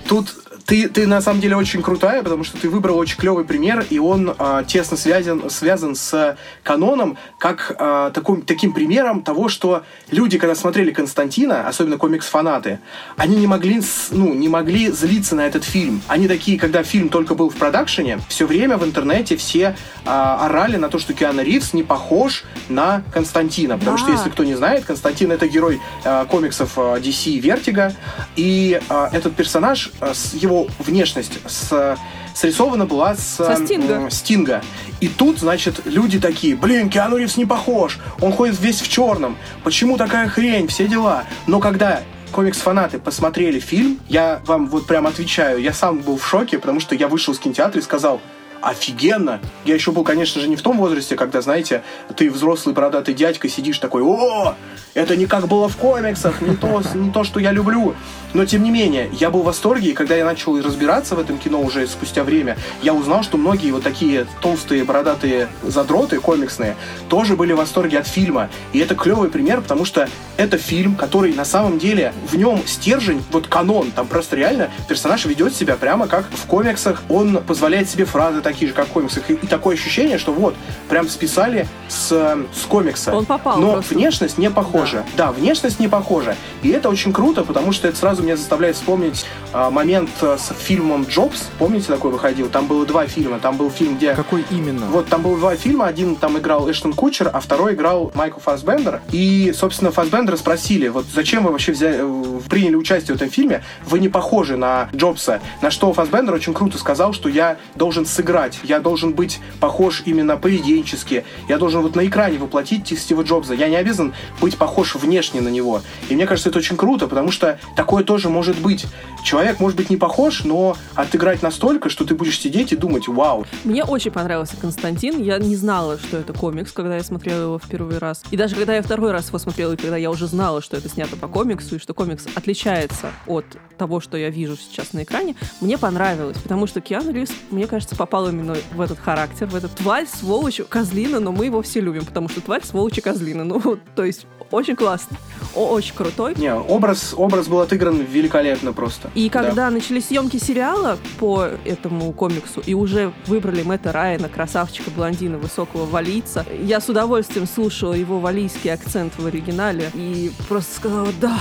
Тут ты, ты на самом деле очень крутая, потому что ты выбрал очень клевый пример, и он а, тесно связан, связан с каноном, как а, таким, таким примером того, что люди, когда смотрели Константина, особенно комикс-фанаты, они не могли, ну, не могли злиться на этот фильм. Они такие, когда фильм только был в продакшене, все время в интернете все а, орали на то, что Киану Ривз не похож на Константина. Потому да. что, если кто не знает, Константин — это герой а, комиксов а, DC Vertigo, и а, этот персонаж, а, его внешность с срисована была с Со Стинга. Э, Стинга. И тут, значит, люди такие, блин, Киану Ривз не похож, он ходит весь в черном, почему такая хрень, все дела. Но когда комикс-фанаты посмотрели фильм, я вам вот прям отвечаю, я сам был в шоке, потому что я вышел из кинотеатра и сказал, офигенно. Я еще был, конечно же, не в том возрасте, когда, знаете, ты взрослый бородатый дядька, сидишь такой, о, это не как было в комиксах, не то, не то, что я люблю. Но, тем не менее, я был в восторге, и когда я начал разбираться в этом кино уже спустя время, я узнал, что многие вот такие толстые бородатые задроты комиксные тоже были в восторге от фильма. И это клевый пример, потому что это фильм, который на самом деле в нем стержень, вот канон, там просто реально персонаж ведет себя прямо как в комиксах, он позволяет себе фразы такие же, как в комиксах. И, и такое ощущение, что вот, прям списали с, с комикса. Он попал. Но просто. внешность не похожа. Да. да, внешность не похожа. И это очень круто, потому что это сразу меня заставляет вспомнить а, момент а, с фильмом Джобс. Помните, такой выходил? Там было два фильма. Там был фильм, где... Какой именно? Вот, там было два фильма. Один там играл Эштон Кучер, а второй играл Майкл Фассбендер. И, собственно, Фассбендера спросили, вот зачем вы вообще взяли, э, приняли участие в этом фильме? Вы не похожи на Джобса. На что Фассбендер очень круто сказал, что я должен сыграть играть. Я должен быть похож именно поведенчески. Я должен вот на экране воплотить Стива Джобса. Я не обязан быть похож внешне на него. И мне кажется, это очень круто, потому что такое тоже может быть. Человек может быть не похож, но отыграть настолько, что ты будешь сидеть и думать, вау. Мне очень понравился Константин. Я не знала, что это комикс, когда я смотрела его в первый раз. И даже когда я второй раз его смотрела, и когда я уже знала, что это снято по комиксу, и что комикс отличается от того, что я вижу сейчас на экране, мне понравилось, потому что Киану Ривз, мне кажется, попал именно в этот характер, в этот тварь, сволочь, козлина, но мы его все любим, потому что тварь, сволочь и козлина. Ну, то есть очень классно. О, очень крутой. Не, образ, образ был отыгран великолепно просто. И когда да. начались съемки сериала по этому комиксу, и уже выбрали Мэтта Райана, красавчика блондина, высокого валийца, я с удовольствием слушала его валийский акцент в оригинале и просто сказала, да,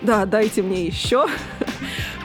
да, дайте мне еще.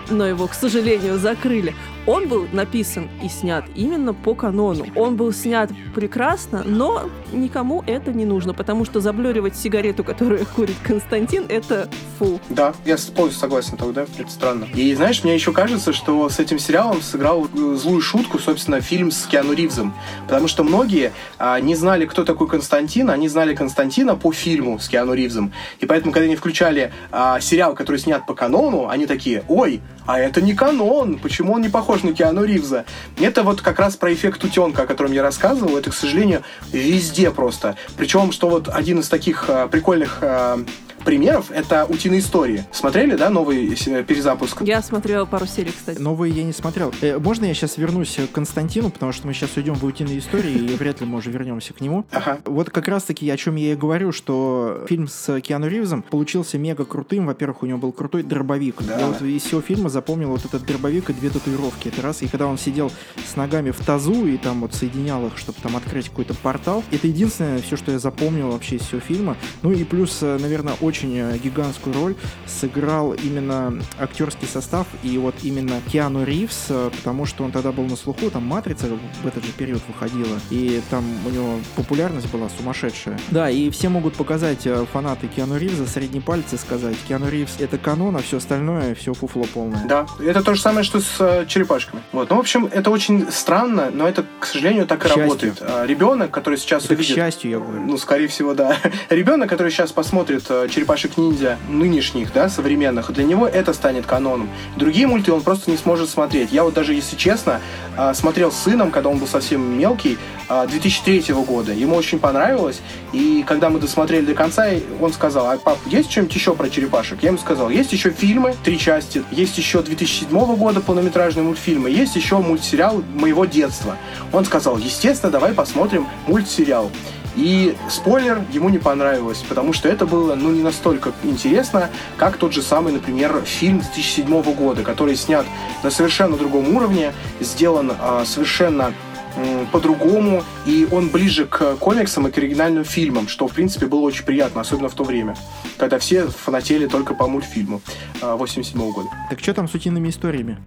Но его, к сожалению, закрыли он был написан и снят именно по канону. Он был снят прекрасно, но никому это не нужно, потому что заблюривать сигарету, которую курит Константин, это фу. Да, я полностью согласен тогда, это странно. И знаешь, мне еще кажется, что с этим сериалом сыграл э, злую шутку, собственно, фильм с Киану Ривзом. Потому что многие а, не знали, кто такой Константин, они знали Константина по фильму с Киану Ривзом. И поэтому, когда они включали а, сериал, который снят по канону, они такие, ой, а это не канон, почему он не похож на Киану Ривза? Это вот как раз про эффект утенка, о котором я рассказывал, это, к сожалению, везде просто. Причем, что вот один из таких а, прикольных а, примеров это «Утиные истории». Смотрели, да, новый перезапуск? Я смотрела пару серий, кстати. Новые я не смотрел. Э, можно я сейчас вернусь к Константину, потому что мы сейчас уйдем в «Утиные истории», и вряд ли мы уже вернемся к нему. Ага. Вот как раз-таки о чем я и говорю, что фильм с Киану Ривзом получился мега крутым. Во-первых, у него был крутой дробовик. Да. Я вот из всего фильма запомнил вот этот дробовик и две татуировки. Это раз. И когда он сидел с ногами в тазу и там вот соединял их, чтобы там открыть какой-то портал, это единственное все, что я запомнил вообще из всего фильма. Ну и плюс, э, наверное, очень гигантский гигантскую роль сыграл именно актерский состав и вот именно Киану Ривз, э, потому что он тогда был на слуху, там «Матрица» в этот же период выходила, и там у него популярность была сумасшедшая. Да, и все могут показать э, фанаты Киану Ривза средний палец и сказать, Киану Ривз — это канон, а все остальное — все фуфло полное. Да, это то же самое, что с э, черепашками. Вот. Ну, в общем, это очень странно, но это, к сожалению, так и работает. А, ребенок, который сейчас это увидит... к счастью, я говорю. Ну, скорее всего, да. Ребенок, который сейчас посмотрит «Черепашек-ниндзя», нынешних, да, современных, для него это станет каноном. Другие мульты он просто не сможет смотреть. Я вот даже, если честно, а, смотрел с сыном, когда он был совсем мелкий, 2003 а, года. Ему очень понравилось. И когда мы досмотрели до конца, он сказал, а пап, есть что-нибудь еще про черепашек? Я ему сказал, есть еще фильмы, три части, есть еще 2007 года полнометражные мультфильмы, есть еще мультсериал моего детства. Он сказал, естественно, давай посмотрим мультсериал. И спойлер, ему не понравилось, потому что это было ну, не настолько интересно, как тот же самый, например, фильм 2007 года, который снят на совершенно другом уровне, сделан а, совершенно по-другому, и он ближе к комиксам и к оригинальным фильмам, что, в принципе, было очень приятно, особенно в то время, когда все фанатели только по мультфильму 87 -го года. Так что там с утиными историями?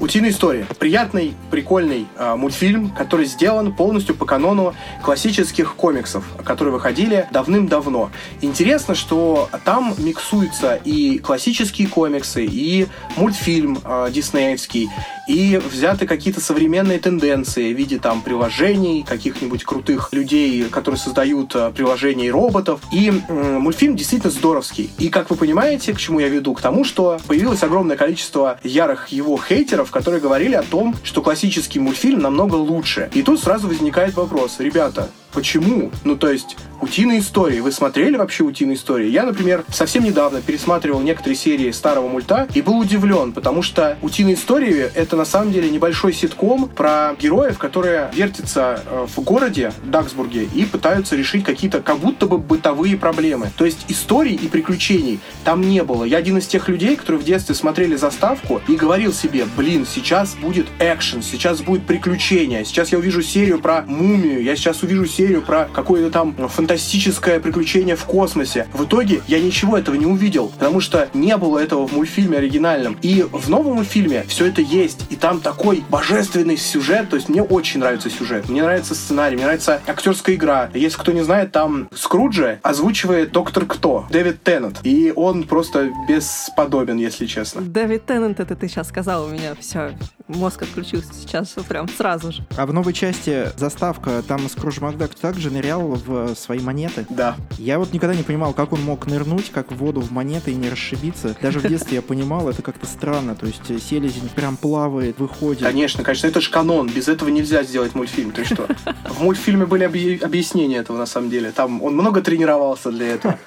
Утиная история. Приятный, прикольный э, мультфильм, который сделан полностью по канону классических комиксов, которые выходили давным-давно. Интересно, что там миксуются и классические комиксы, и мультфильм э, диснеевский, и взяты какие-то современные тенденции в виде там приложений, каких-нибудь крутых людей, которые создают э, приложения и роботов. И мультфильм действительно здоровский. И как вы понимаете, к чему я веду? К тому, что появилось огромное количество ярых его хейтеров, которые говорили о том, что классический мультфильм намного лучше. И тут сразу возникает вопрос, ребята, почему? Ну, то есть, утиные истории. Вы смотрели вообще утиные истории? Я, например, совсем недавно пересматривал некоторые серии старого мульта и был удивлен, потому что утиные истории — это на самом деле небольшой ситком про героев, которые вертятся э, в городе Даксбурге и пытаются решить какие-то как будто бы бытовые проблемы. То есть историй и приключений там не было. Я один из тех людей, которые в детстве смотрели заставку и говорил себе, блин, сейчас будет экшен, сейчас будет приключение, сейчас я увижу серию про мумию, я сейчас увижу серию про какое-то там фантастическое приключение в космосе. В итоге я ничего этого не увидел, потому что не было этого в мультфильме оригинальном. И в новом мультфильме все это есть. И там такой божественный сюжет. То есть мне очень нравится сюжет. Мне нравится сценарий, мне нравится актерская игра. Если кто не знает, там Скруджа озвучивает доктор Кто, Дэвид Теннет. И он просто бесподобен, если честно. Дэвид Теннет, это ты сейчас сказал у меня. Все, мозг отключился сейчас прям сразу же. А в новой части заставка, там Скрудж Макдак также нырял в свои монеты. Да. Я вот никогда не понимал, как он мог нырнуть, как в воду в монеты и не расшибиться. Даже в детстве я понимал, это как-то странно. То есть селезень прям плавает, выходит. Конечно, конечно, это же канон. Без этого нельзя сделать мультфильм. Ты что? В мультфильме были объяснения этого на самом деле. Там он много тренировался для этого.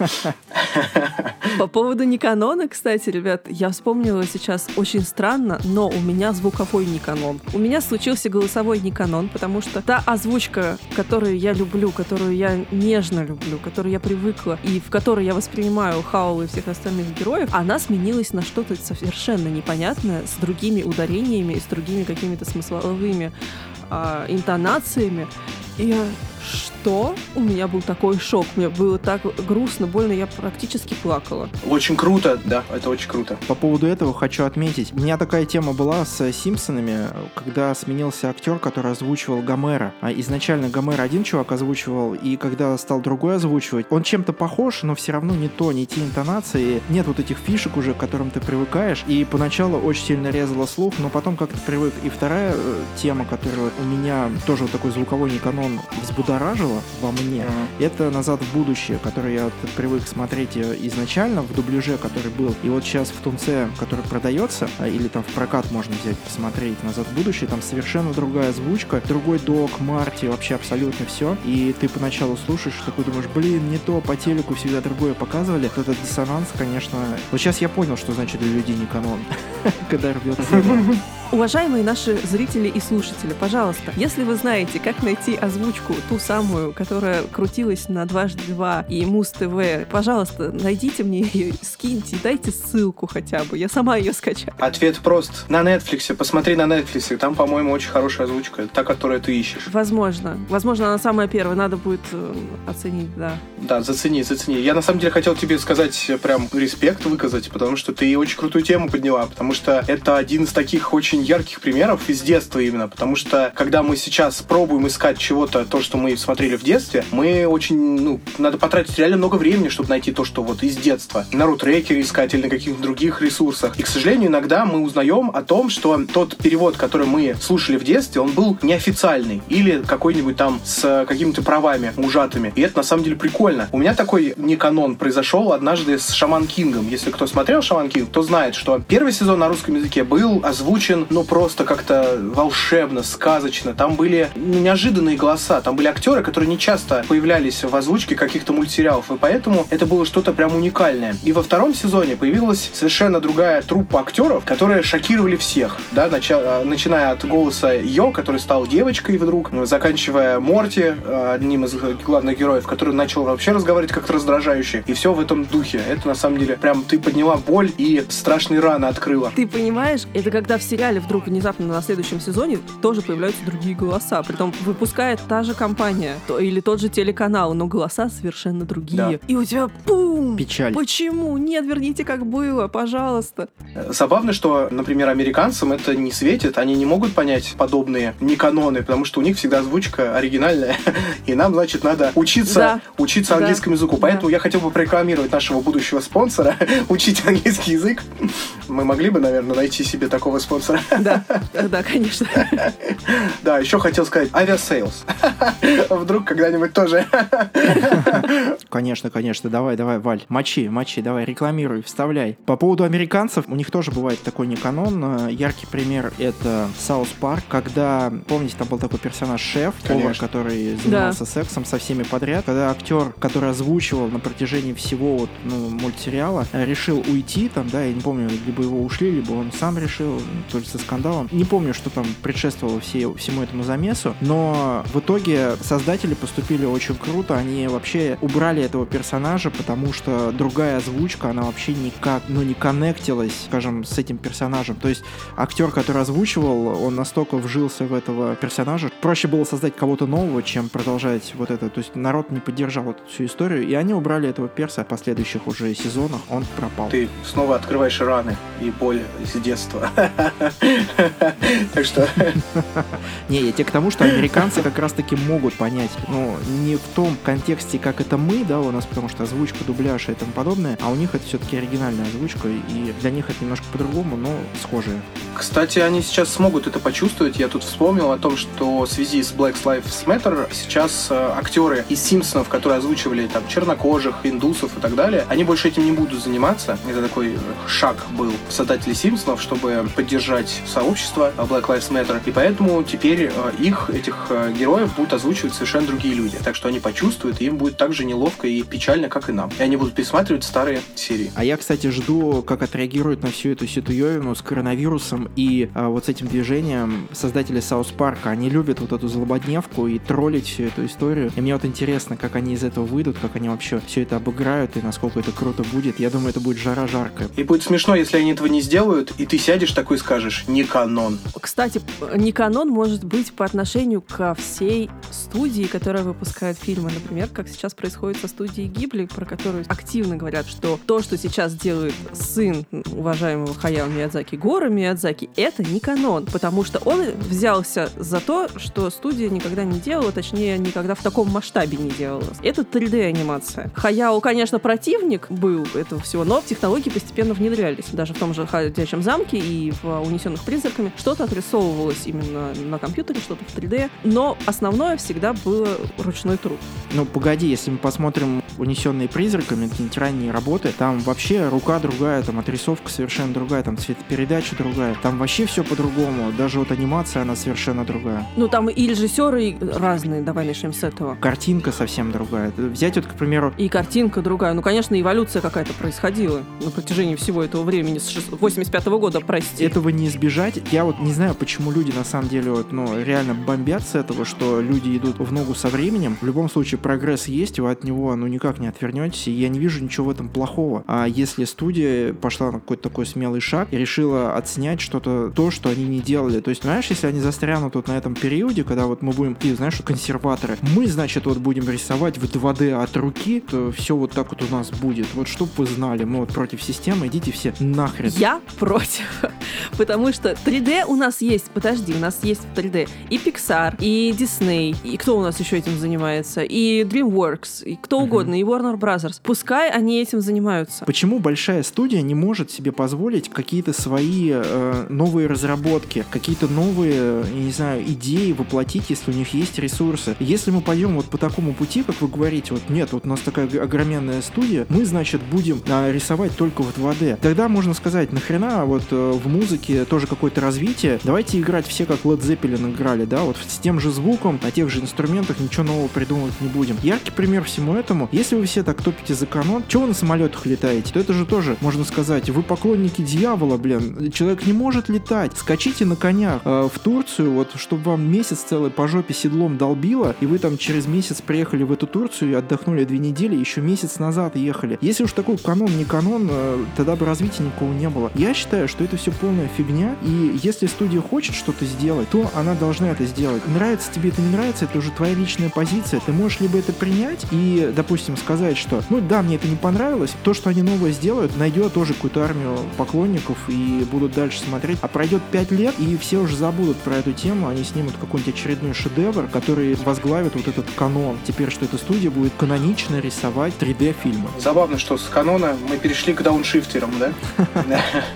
По поводу не канона, кстати, ребят, я вспомнила сейчас очень странно, но у меня звуковой не канон. У меня случился голосовой не канон, потому что та озвучка, которую я люблю, которую я нежно люблю, которую я привыкла и в которой я воспринимаю Хаула и всех остальных героев, она сменилась на что-то совершенно непонятное, с другими ударениями и с другими какими-то смысловыми а, интонациями. И я, что? У меня был такой шок. Мне было так грустно, больно, я практически плакала. Очень круто, да, это очень круто. По поводу этого хочу отметить. У меня такая тема была с Симпсонами, когда сменился актер, который озвучивал Гомера. А изначально Гомер один чувак озвучивал, и когда стал другой озвучивать, он чем-то похож, но все равно не то, не те интонации. Нет вот этих фишек уже, к которым ты привыкаешь. И поначалу очень сильно резало слух, но потом как-то привык. И вторая э, тема, которая у меня тоже вот такой звуковой неканон взбудоражила во мне, mm-hmm. это «Назад в будущее», который я привык смотреть изначально в дубляже, который был. И вот сейчас в Тунце, который продается, а, или там в прокат можно взять, посмотреть «Назад в будущее», там совершенно другая озвучка, другой док, Марти, вообще абсолютно все. И ты поначалу слушаешь, такой думаешь, блин, не то, по телеку всегда другое показывали. Вот этот диссонанс, конечно... Вот сейчас я понял, что значит для людей не канон, когда рвется. Уважаемые наши зрители и слушатели, пожалуйста, если вы знаете, как найти озвучку, ту самую, которая крутилась на дважды два и Муз ТВ, пожалуйста, найдите мне ее, скиньте, дайте ссылку хотя бы, я сама ее скачаю. Ответ прост. На Netflix, посмотри на Netflix, там, по-моему, очень хорошая озвучка, та, которую ты ищешь. Возможно. Возможно, она самая первая, надо будет э, оценить, да. Да, зацени, зацени. Я, на самом деле, хотел тебе сказать прям респект выказать, потому что ты очень крутую тему подняла, потому что это один из таких очень ярких примеров из детства именно, потому что когда мы сейчас пробуем искать чего-то, то, что мы смотрели в детстве, мы очень, ну, надо потратить реально много времени, чтобы найти то, что вот из детства. На рутрекере искать или на каких-то других ресурсах. И, к сожалению, иногда мы узнаем о том, что тот перевод, который мы слушали в детстве, он был неофициальный или какой-нибудь там с какими-то правами ужатыми. И это на самом деле прикольно. У меня такой не канон произошел однажды с Шаман Кингом. Если кто смотрел Шаман Кинг, то знает, что первый сезон на русском языке был озвучен ну, просто как-то волшебно, сказочно. Там были ну, неожиданные голоса, там были актеры, которые не часто появлялись в озвучке каких-то мультсериалов, и поэтому это было что-то прям уникальное. И во втором сезоне появилась совершенно другая труппа актеров, которые шокировали всех, да, нача- начиная от голоса Йо, который стал девочкой вдруг, заканчивая Морти, одним из главных героев, который начал вообще разговаривать как-то раздражающе. И все в этом духе. Это на самом деле прям ты подняла боль и страшные раны открыла. Ты понимаешь, это когда в сериале вдруг внезапно на следующем сезоне тоже появляются другие голоса. Притом выпускает та же компания то, или тот же телеканал, но голоса совершенно другие. Да. И у тебя пум! Печаль. Почему? Нет, верните как было, пожалуйста. Забавно, что, например, американцам это не светит, они не могут понять подобные не каноны, потому что у них всегда озвучка оригинальная, и нам, значит, надо учиться, да. учиться английскому да. языку. Поэтому да. я хотел бы прорекламировать нашего будущего спонсора, учить английский язык. Мы могли бы, наверное, найти себе такого спонсора. Да, да, конечно. Да, еще хотел сказать Aviasales. Вдруг когда-нибудь тоже. Конечно, конечно. Давай, давай, Валь. Мочи, мочи, давай, рекламируй, вставляй. По поводу американцев, у них тоже бывает такой не канон. Яркий пример — это South Park, когда, помните, там был такой персонаж шеф, повар, который занимался да. сексом со всеми подряд. Когда актер, который озвучивал на протяжении всего вот, ну, мультсериала, решил уйти там, да, я не помню, либо его ушли, либо он сам решил, то есть со скандалом. Не помню, что там предшествовало все, всему этому замесу, но в итоге создатели поступили очень круто, они вообще убрали этого персонажа, потому что другая озвучка, она вообще никак, ну, не коннектилась, скажем, с этим персонажем. То есть актер, который озвучивал, он настолько вжился в этого персонажа, проще было создать кого-то нового, чем продолжать вот это. То есть народ не поддержал эту всю историю, и они убрали этого перса в последующих уже сезонах, он пропал. Ты снова открываешь раны и боль из детства. Так что... Не, я тебе к тому, что американцы как раз-таки могут понять, ну, не в том контексте, как это мы, да, у нас, потому что озвучка, дубляж и тому подобное, а у них это все-таки оригинальная озвучка, и для них это немножко по-другому, но схожее. Кстати, они сейчас смогут это почувствовать. Я тут вспомнил о том, что в связи с Black Lives Matter сейчас э, актеры из Симпсонов, которые озвучивали там чернокожих, индусов и так далее, они больше этим не будут заниматься. Это такой шаг был создателей Симпсонов, чтобы поддержать сообщество Black Lives Matter. И поэтому теперь э, их, этих э, героев, будут озвучивать совершенно другие люди. Так что они почувствуют, и им будет так же неловко и печально, как и нам. И они будут пересматривать старые серии. А я, кстати, жду, как отреагируют на всю эту ситуевину с коронавирусом и а, вот с этим движением создатели Саус Парка. Они любят вот эту злободневку и троллить всю эту историю. И мне вот интересно, как они из этого выйдут, как они вообще все это обыграют и насколько это круто будет. Я думаю, это будет жара жаркая. И будет смешно, если они это этого не сделают, и ты сядешь такой и скажешь, не канон. Кстати, не канон может быть по отношению ко всей студии, которая выпускает фильмы. Например, как сейчас происходит со студией Гибли, про которую активно говорят, что то, что сейчас делает сын уважаемого Хаяо Миядзаки, Гора Миядзаки, это не канон, потому что он взялся за то, что студия никогда не делала, точнее, никогда в таком масштабе не делала. Это 3D-анимация. Хаяо, конечно, противник был этого всего, но технологии постепенно внедрялись. Даже в том же «Ходячем замке» и в «Унесенных призраками» что-то отрисовывалось именно на компьютере, что-то в 3D, но основное всегда было ручной труд. Ну, погоди, если мы посмотрим «Унесенные призраками», какие-нибудь ранние работы, там вообще рука другая, там отрисовка совершенно другая, там цветопередача другая, там вообще все по-другому, даже вот анимация, она совершенно другая. Ну, там и режиссеры разные, давай начнем с этого. Картинка совсем другая. Взять вот, к примеру... И картинка другая. Ну, конечно, эволюция какая-то происходила на протяжении всего этого времени, 85 -го года, прости. Этого не избежать. Я вот не знаю, почему люди на самом деле вот, ну, реально бомбят с этого, что люди идут в ногу со временем. В любом случае, прогресс есть, вы от него, ну, никак не отвернетесь, и я не вижу ничего в этом плохого. А если студия пошла на какой-то такой смелый шаг и решила отснять что-то, то, что они не делали. То есть, знаешь, если они застрянут вот на этом периоде, когда вот мы будем, ты знаешь, консерваторы, мы, значит, вот будем рисовать в 2D от руки, то все вот так вот у нас будет. Вот чтоб вы знали, мы вот против системы, идите все нахрен. Я против. Потому что 3D у нас есть, подожди, у нас есть 3D и Pixar, и Disney, и кто у нас еще этим занимается, и DreamWorks, и кто угодно, и Warner Brothers. Пускай они этим занимаются. Почему большая студия не может себе позволить какие-то свои э, новые разработки, какие-то новые, я не знаю, идеи воплотить, если у них есть ресурсы? Если мы пойдем вот по такому пути, как вы говорите, вот нет, вот у нас такая огроменная студия, мы, значит, будем а, рисовать только в 2D. Тогда можно сказать, нахрена вот э, в музыке тоже какое-то развитие, давайте играть все как Led Zeppelin играли, да, вот с тем же звуком, на тех же инструментах ничего нового придумывать не будем. Яркий пример всему этому, если вы все так топите за канон, чего вы на самолетах летаете, то это же тоже, можно сказать, вы поклонники дьявола, блин, человек не может летать, скачите на конях э, в Турцию, вот, чтобы вам месяц целый по жопе седлом долбило, и вы там через месяц приехали в эту Турцию и отдохнули две недели, еще месяц назад ехали. Если уж такой канон не канон, э, тогда бы развития никакого не было. Я считаю, что это все полная фигня, и если студия хочет что-то сделать, то она должна это сделать. Нравится тебе это, не нравится, это уже твоя личная позиция. Ты можешь либо это принять и, допустим, сказать, что, ну да, мне это не понравилось, то, что они новое сделают, найдет тоже какую-то армию поклонников и будут дальше смотреть. А пройдет пять лет, и все уже забудут про эту тему, они снимут какой-нибудь очередной шедевр, который возглавит вот этот канон. Теперь, что эта студия будет канонично рисовать 3D-фильмы. Забавно, что с канона мы перешли к дауншифтерам, да?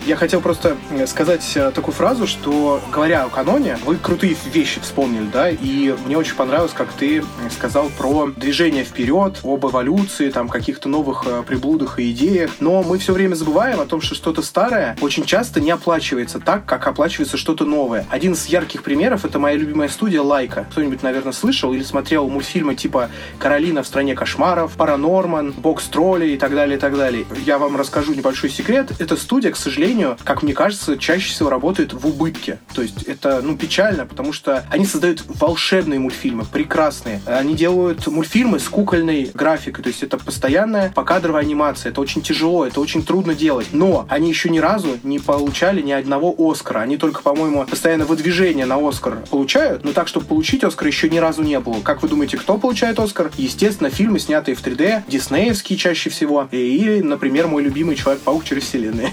Я хотел просто сказать э, такую фразу, что, говоря о каноне, вы крутые вещи вспомнили, да, и мне очень понравилось, как ты сказал про движение вперед, об эволюции, там, каких-то новых э, приблудах и идеях, но мы все время забываем о том, что что-то старое очень часто не оплачивается так, как оплачивается что-то новое. Один из ярких примеров — это моя любимая студия Лайка. Кто-нибудь, наверное, слышал или смотрел мультфильмы типа «Каролина в стране кошмаров», «Паранорман», «Бокс тролли» и так далее, и так далее. Я вам расскажу небольшой секрет. Эта студия, к сожалению, как мне кажется, чаще всего работает в убытке. То есть это, ну, печально, потому что они создают волшебные мультфильмы, прекрасные. Они делают мультфильмы с кукольной графикой, то есть это постоянная покадровая анимация. Это очень тяжело, это очень трудно делать. Но они еще ни разу не получали ни одного Оскара. Они только, по-моему, постоянно выдвижение на Оскар получают, но так, чтобы получить Оскар, еще ни разу не было. Как вы думаете, кто получает Оскар? Естественно, фильмы, снятые в 3D, диснеевские чаще всего, или, например, мой любимый Человек-паук через вселенные.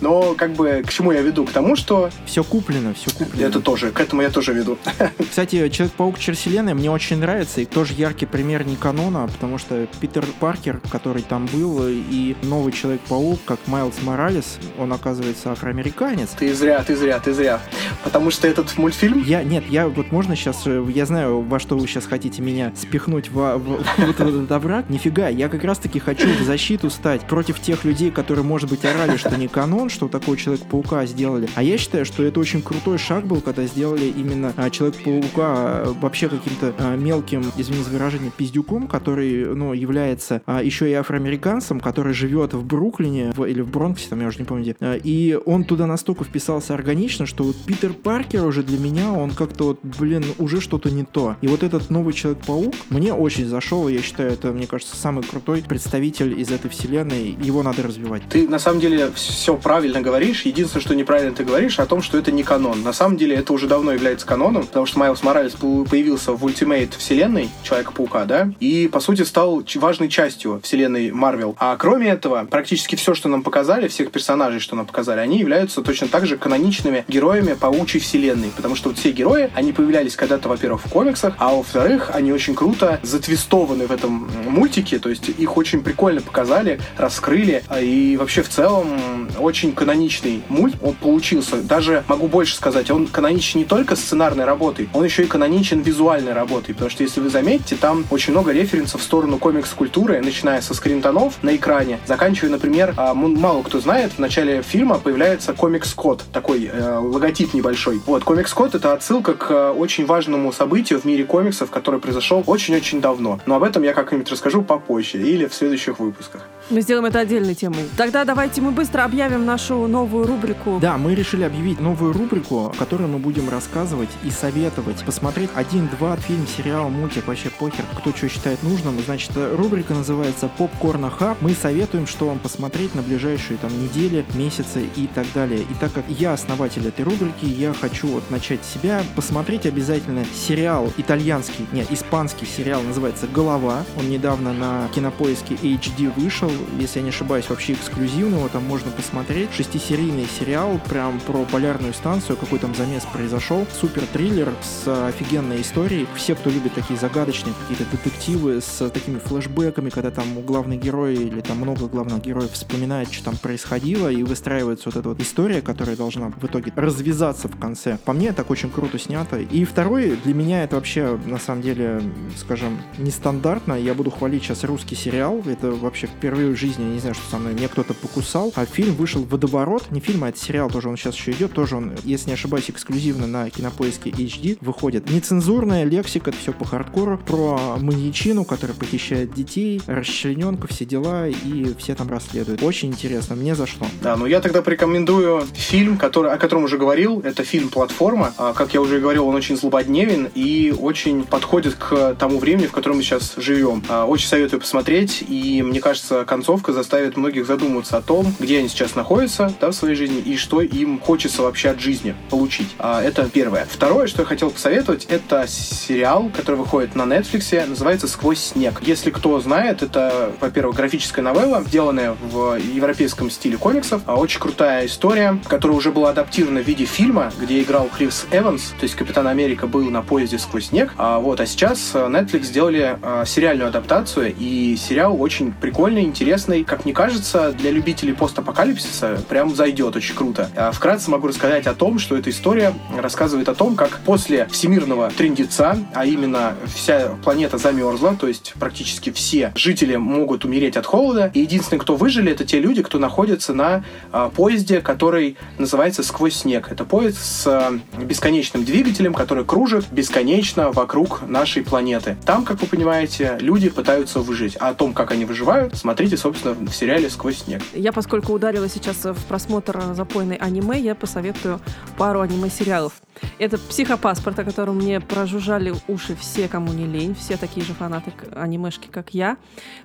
Но, как бы, к чему я веду? К тому, что... Все куплено, все куплено. Это тоже, к этому я тоже веду. Кстати, Человек-паук через мне очень нравится, и тоже яркий пример не канона, потому что Питер Паркер, который там был, и новый Человек-паук, как Майлз Моралес, он, оказывается, афроамериканец. Ты зря, ты зря, ты зря. Потому что этот мультфильм... Я, нет, я вот можно сейчас, э, я знаю, во что вы сейчас хотите меня спихнуть в, в, в вот этот добрак. Нифига, я как раз-таки хочу в защиту стать против тех людей, которые, может быть, орали, что не канон, что у такого Человека-паука Паука сделали. А я считаю, что это очень крутой шаг был, когда сделали именно а, Человек-паука вообще каким-то а, мелким, извини за выражение, пиздюком, который, ну, является а, еще и афроамериканцем, который живет в Бруклине в, или в Бронксе, там я уже не помню где. А, и он туда настолько вписался органично, что вот Питер Паркер уже для меня, он как-то вот, блин, уже что-то не то. И вот этот новый Человек-паук мне очень зашел, я считаю, это, мне кажется, самый крутой представитель из этой вселенной. Его надо развивать. Ты на самом деле все правильно говоришь. Единственное, что неправильно ты говоришь, о том, что это не канон. На самом деле это уже давно является каноном, потому что Майлз Моралес появился в Ultimate вселенной Человека-паука, да, и, по сути, стал важной частью вселенной Марвел. А кроме этого, практически все, что нам показали, всех персонажей, что нам показали, они являются точно так же каноничными героями паучьей вселенной, потому что вот все герои, они появлялись когда-то, во-первых, в комиксах, а во-вторых, они очень круто затвистованы в этом мультике, то есть их очень прикольно показали, раскрыли, и вообще в целом очень каноничный мульт он получился. Даже могу больше сказать, он каноничен не только сценарной работой, он еще и каноничен визуальной работой, потому что если вы заметите, там очень много референсов в сторону комикс-культуры, начиная со скринтонов на экране, заканчивая, например, а, мало кто знает, в начале фильма появляется комикс-код, такой э, логотип небольшой. Вот, комикс-код — это отсылка к э, очень важному событию в мире комиксов, который произошел очень-очень давно. Но об этом я как-нибудь расскажу попозже или в следующих выпусках. Мы сделаем это отдельной темой. Тогда давайте мы быстро объявим нашу новую рубрику. Да, мы решили объявить новую рубрику, в которой мы будем рассказывать и советовать посмотреть один-два фильм, сериал, мультик, вообще похер, кто что считает нужным. Значит, рубрика называется «Попкорна Хаб». Мы советуем, что вам посмотреть на ближайшие там недели, месяцы и так далее. И так как я основатель этой рубрики, я хочу вот начать себя. Посмотреть обязательно сериал итальянский, не, испанский сериал, называется «Голова». Он недавно на кинопоиске HD вышел если я не ошибаюсь, вообще эксклюзивного, там можно посмотреть. Шестисерийный сериал, прям про полярную станцию, какой там замес произошел. Супер триллер с офигенной историей. Все, кто любит такие загадочные какие-то детективы с такими флешбеками, когда там у главных героев или там много главных героев вспоминает, что там происходило, и выстраивается вот эта вот история, которая должна в итоге развязаться в конце. По мне, так очень круто снято. И второй, для меня это вообще, на самом деле, скажем, нестандартно. Я буду хвалить сейчас русский сериал. Это вообще впервые в жизни, я не знаю, что со мной, мне кто-то покусал. А фильм вышел «Водоворот». Не фильм, а это сериал тоже, он сейчас еще идет. Тоже он, если не ошибаюсь, эксклюзивно на кинопоиске HD выходит. Нецензурная лексика, это все по хардкору. Про маньячину, которая похищает детей, расчлененку, все дела, и все там расследуют. Очень интересно, мне зашло. Да, ну я тогда порекомендую фильм, который, о котором уже говорил. Это фильм «Платформа». А, как я уже говорил, он очень злободневен и очень подходит к тому времени, в котором мы сейчас живем. А, очень советую посмотреть, и мне кажется, концовка заставит многих задуматься о том, где они сейчас находятся да, в своей жизни и что им хочется вообще от жизни получить. А, это первое. Второе, что я хотел посоветовать, это сериал, который выходит на Netflix, называется «Сквозь снег». Если кто знает, это, во-первых, графическая новелла, сделанная в европейском стиле комиксов. А очень крутая история, которая уже была адаптирована в виде фильма, где играл Крис Эванс, то есть Капитан Америка был на поезде сквозь снег. А, вот, а сейчас Netflix сделали а, сериальную адаптацию, и сериал очень прикольный, интересный интересный, как мне кажется, для любителей постапокалипсиса прям зайдет очень круто. А вкратце могу рассказать о том, что эта история рассказывает о том, как после всемирного трендеца, а именно вся планета замерзла, то есть практически все жители могут умереть от холода, и единственный, кто выжили, это те люди, кто находится на а, поезде, который называется «Сквозь снег». Это поезд с а, бесконечным двигателем, который кружит бесконечно вокруг нашей планеты. Там, как вы понимаете, люди пытаются выжить. А о том, как они выживают, смотрите собственно, в сериале «Сквозь снег». Я, поскольку ударила сейчас в просмотр запойной аниме, я посоветую пару аниме-сериалов. Это «Психопаспорт», о котором мне прожужжали уши все, кому не лень, все такие же фанаты анимешки, как я.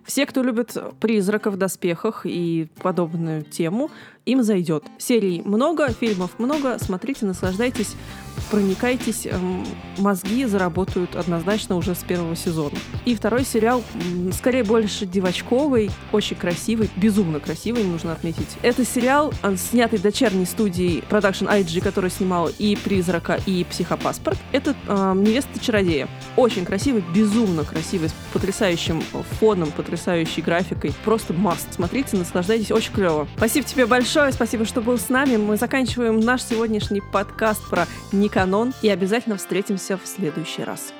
Все, кто любит призраков в доспехах и подобную тему, им зайдет. Серий много, фильмов много, смотрите, наслаждайтесь, проникайтесь, эм, мозги заработают однозначно уже с первого сезона. И второй сериал, скорее больше девочковый, очень красивый, безумно красивый, нужно отметить. Это сериал, снятый дочерней студией Production IG, который снимал и «Призрака», и «Психопаспорт». Это э, «Невеста чародея». Очень красивый, безумно красивый, с потрясающим фоном, потрясающей графикой. Просто маст. Смотрите, наслаждайтесь, очень клево. Спасибо тебе большое спасибо, что был с нами. Мы заканчиваем наш сегодняшний подкаст про Никанон и обязательно встретимся в следующий раз.